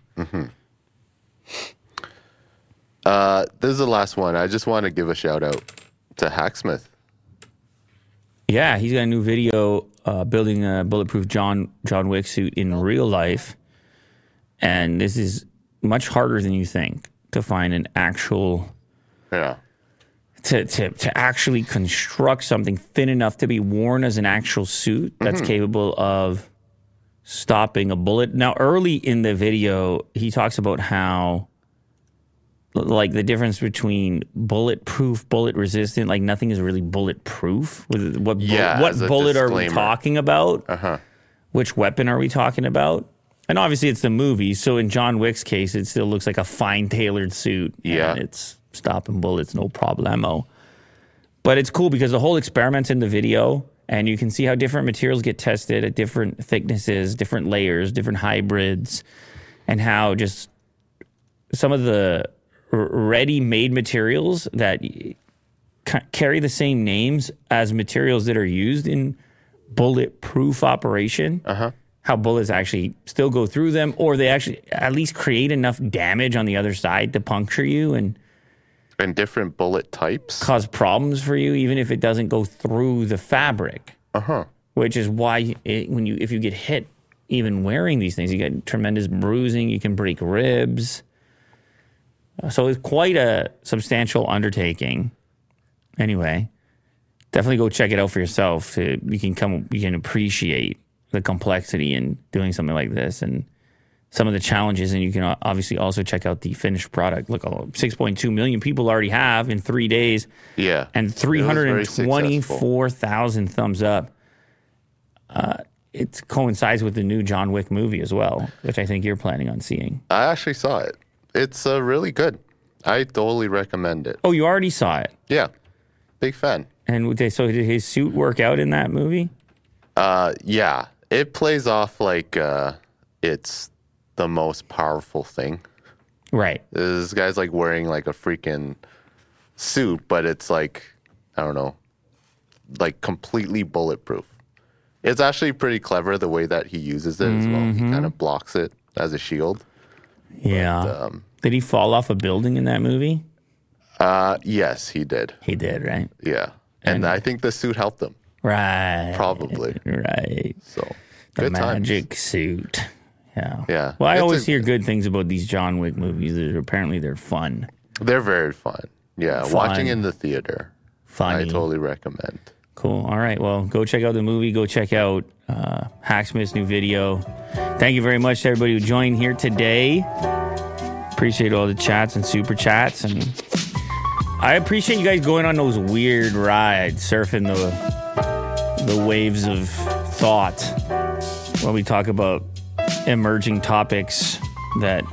Uh, this is the last one. I just want to give a shout out to Hacksmith. Yeah, he's got a new video uh, building a bulletproof John John Wick suit in real life, and this is much harder than you think to find an actual Yeah. To, to, to actually construct something thin enough to be worn as an actual suit that's capable of stopping a bullet. Now, early in the video, he talks about how, like, the difference between bulletproof, bullet resistant, like, nothing is really bulletproof. With What, Yeah, what as a bullet are we talking about? Uh huh. Which weapon are we talking about? And obviously, it's the movie. So in John Wick's case, it still looks like a fine tailored suit. Yeah. And it's stopping bullets, no problemo. But it's cool because the whole experiment's in the video, and you can see how different materials get tested at different thicknesses, different layers, different hybrids, and how just some of the ready made materials that carry the same names as materials that are used in bulletproof operation. Uh-huh. How bullets actually still go through them, or they actually at least create enough damage on the other side to puncture you and And different bullet types. cause problems for you, even if it doesn't go through the fabric. Uh huh. Which is why it, when you if you get hit, even wearing these things, you get tremendous bruising. You can break ribs. Uh, So it's quite a substantial undertaking. Anyway, definitely go check it out for yourself. To, you can come, you can appreciate the complexity in doing something like this and some of the challenges. And you can uh, obviously also check out the finished product. Look, oh, 6.2 million people already have in three days Yeah. and It was very successful. 324,000 thumbs up. Uh, it coincides with the new John Wick movie as well, which I think you're planning on seeing. I actually saw it. It's uh, really good. I totally recommend it. Oh, you already saw it. Yeah. Big fan. And they- so did his suit work out in that movie? Uh, yeah. It plays off like uh, it's the most powerful thing. Right. This guy's like wearing like a freaking suit, but it's like I don't know, like completely bulletproof. It's actually pretty clever the way that he uses it as well. He kind of blocks it as a shield. Yeah. um, did he fall off a building in that movie? Uh, yes, he did. He did, right? Yeah, and, I think the suit helped him Right. probably. Right. So The good times. magic suit. Yeah. Yeah. Well, I It's always a- hear good things about these John Wick movies. They're, apparently, they're fun. They're very fun. Yeah, Fun. watching in the theater, Funny. I totally recommend. Cool. All right. Well, go check out the movie. Go check out uh, Hacksmith's new video. Thank you very much to everybody who joined here today. Appreciate all the chats and super chats, and I appreciate you guys going on those weird rides, surfing the the waves of thought when we talk about emerging topics that.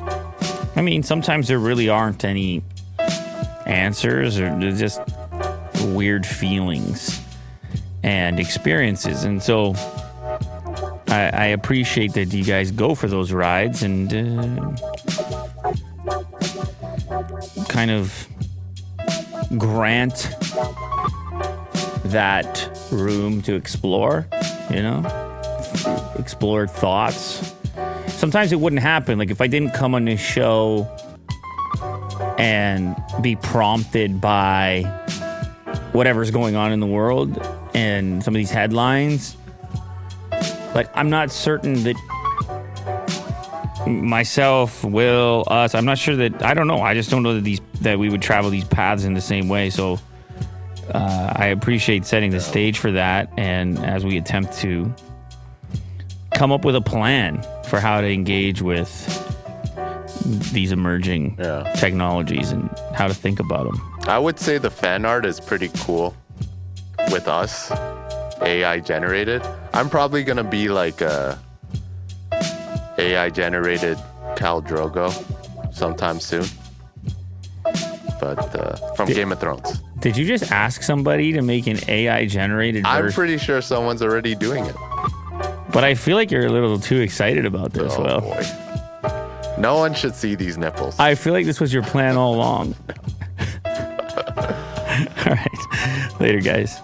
I mean, sometimes there really aren't any answers, or just weird feelings and experiences. And so I, I appreciate that you guys go for those rides and uh, kind of grant that room to explore, you know, explore thoughts. Sometimes it wouldn't happen. Like if I didn't come on this show and be prompted by whatever's going on in the world and some of these headlines, like I'm not certain that myself, Will, us, I'm not sure that I don't know. I just don't know that these that we would travel these paths in the same way. So uh, I appreciate setting the stage for that, and as we attempt to come up with a plan for how to engage with these emerging Yeah. technologies and how to think about them. I would say the fan art is pretty cool with us, AI generated. I'm probably gonna be like a AI generated Khal Drogo sometime soon. But uh, from Game of Thrones, Did you just ask somebody to make an AI generated I'm version? pretty sure someone's already doing it. But I feel like you're a little too excited about this. Oh Will. boy, no one should see these nipples. I feel like this was your plan all along. all right. Later, guys.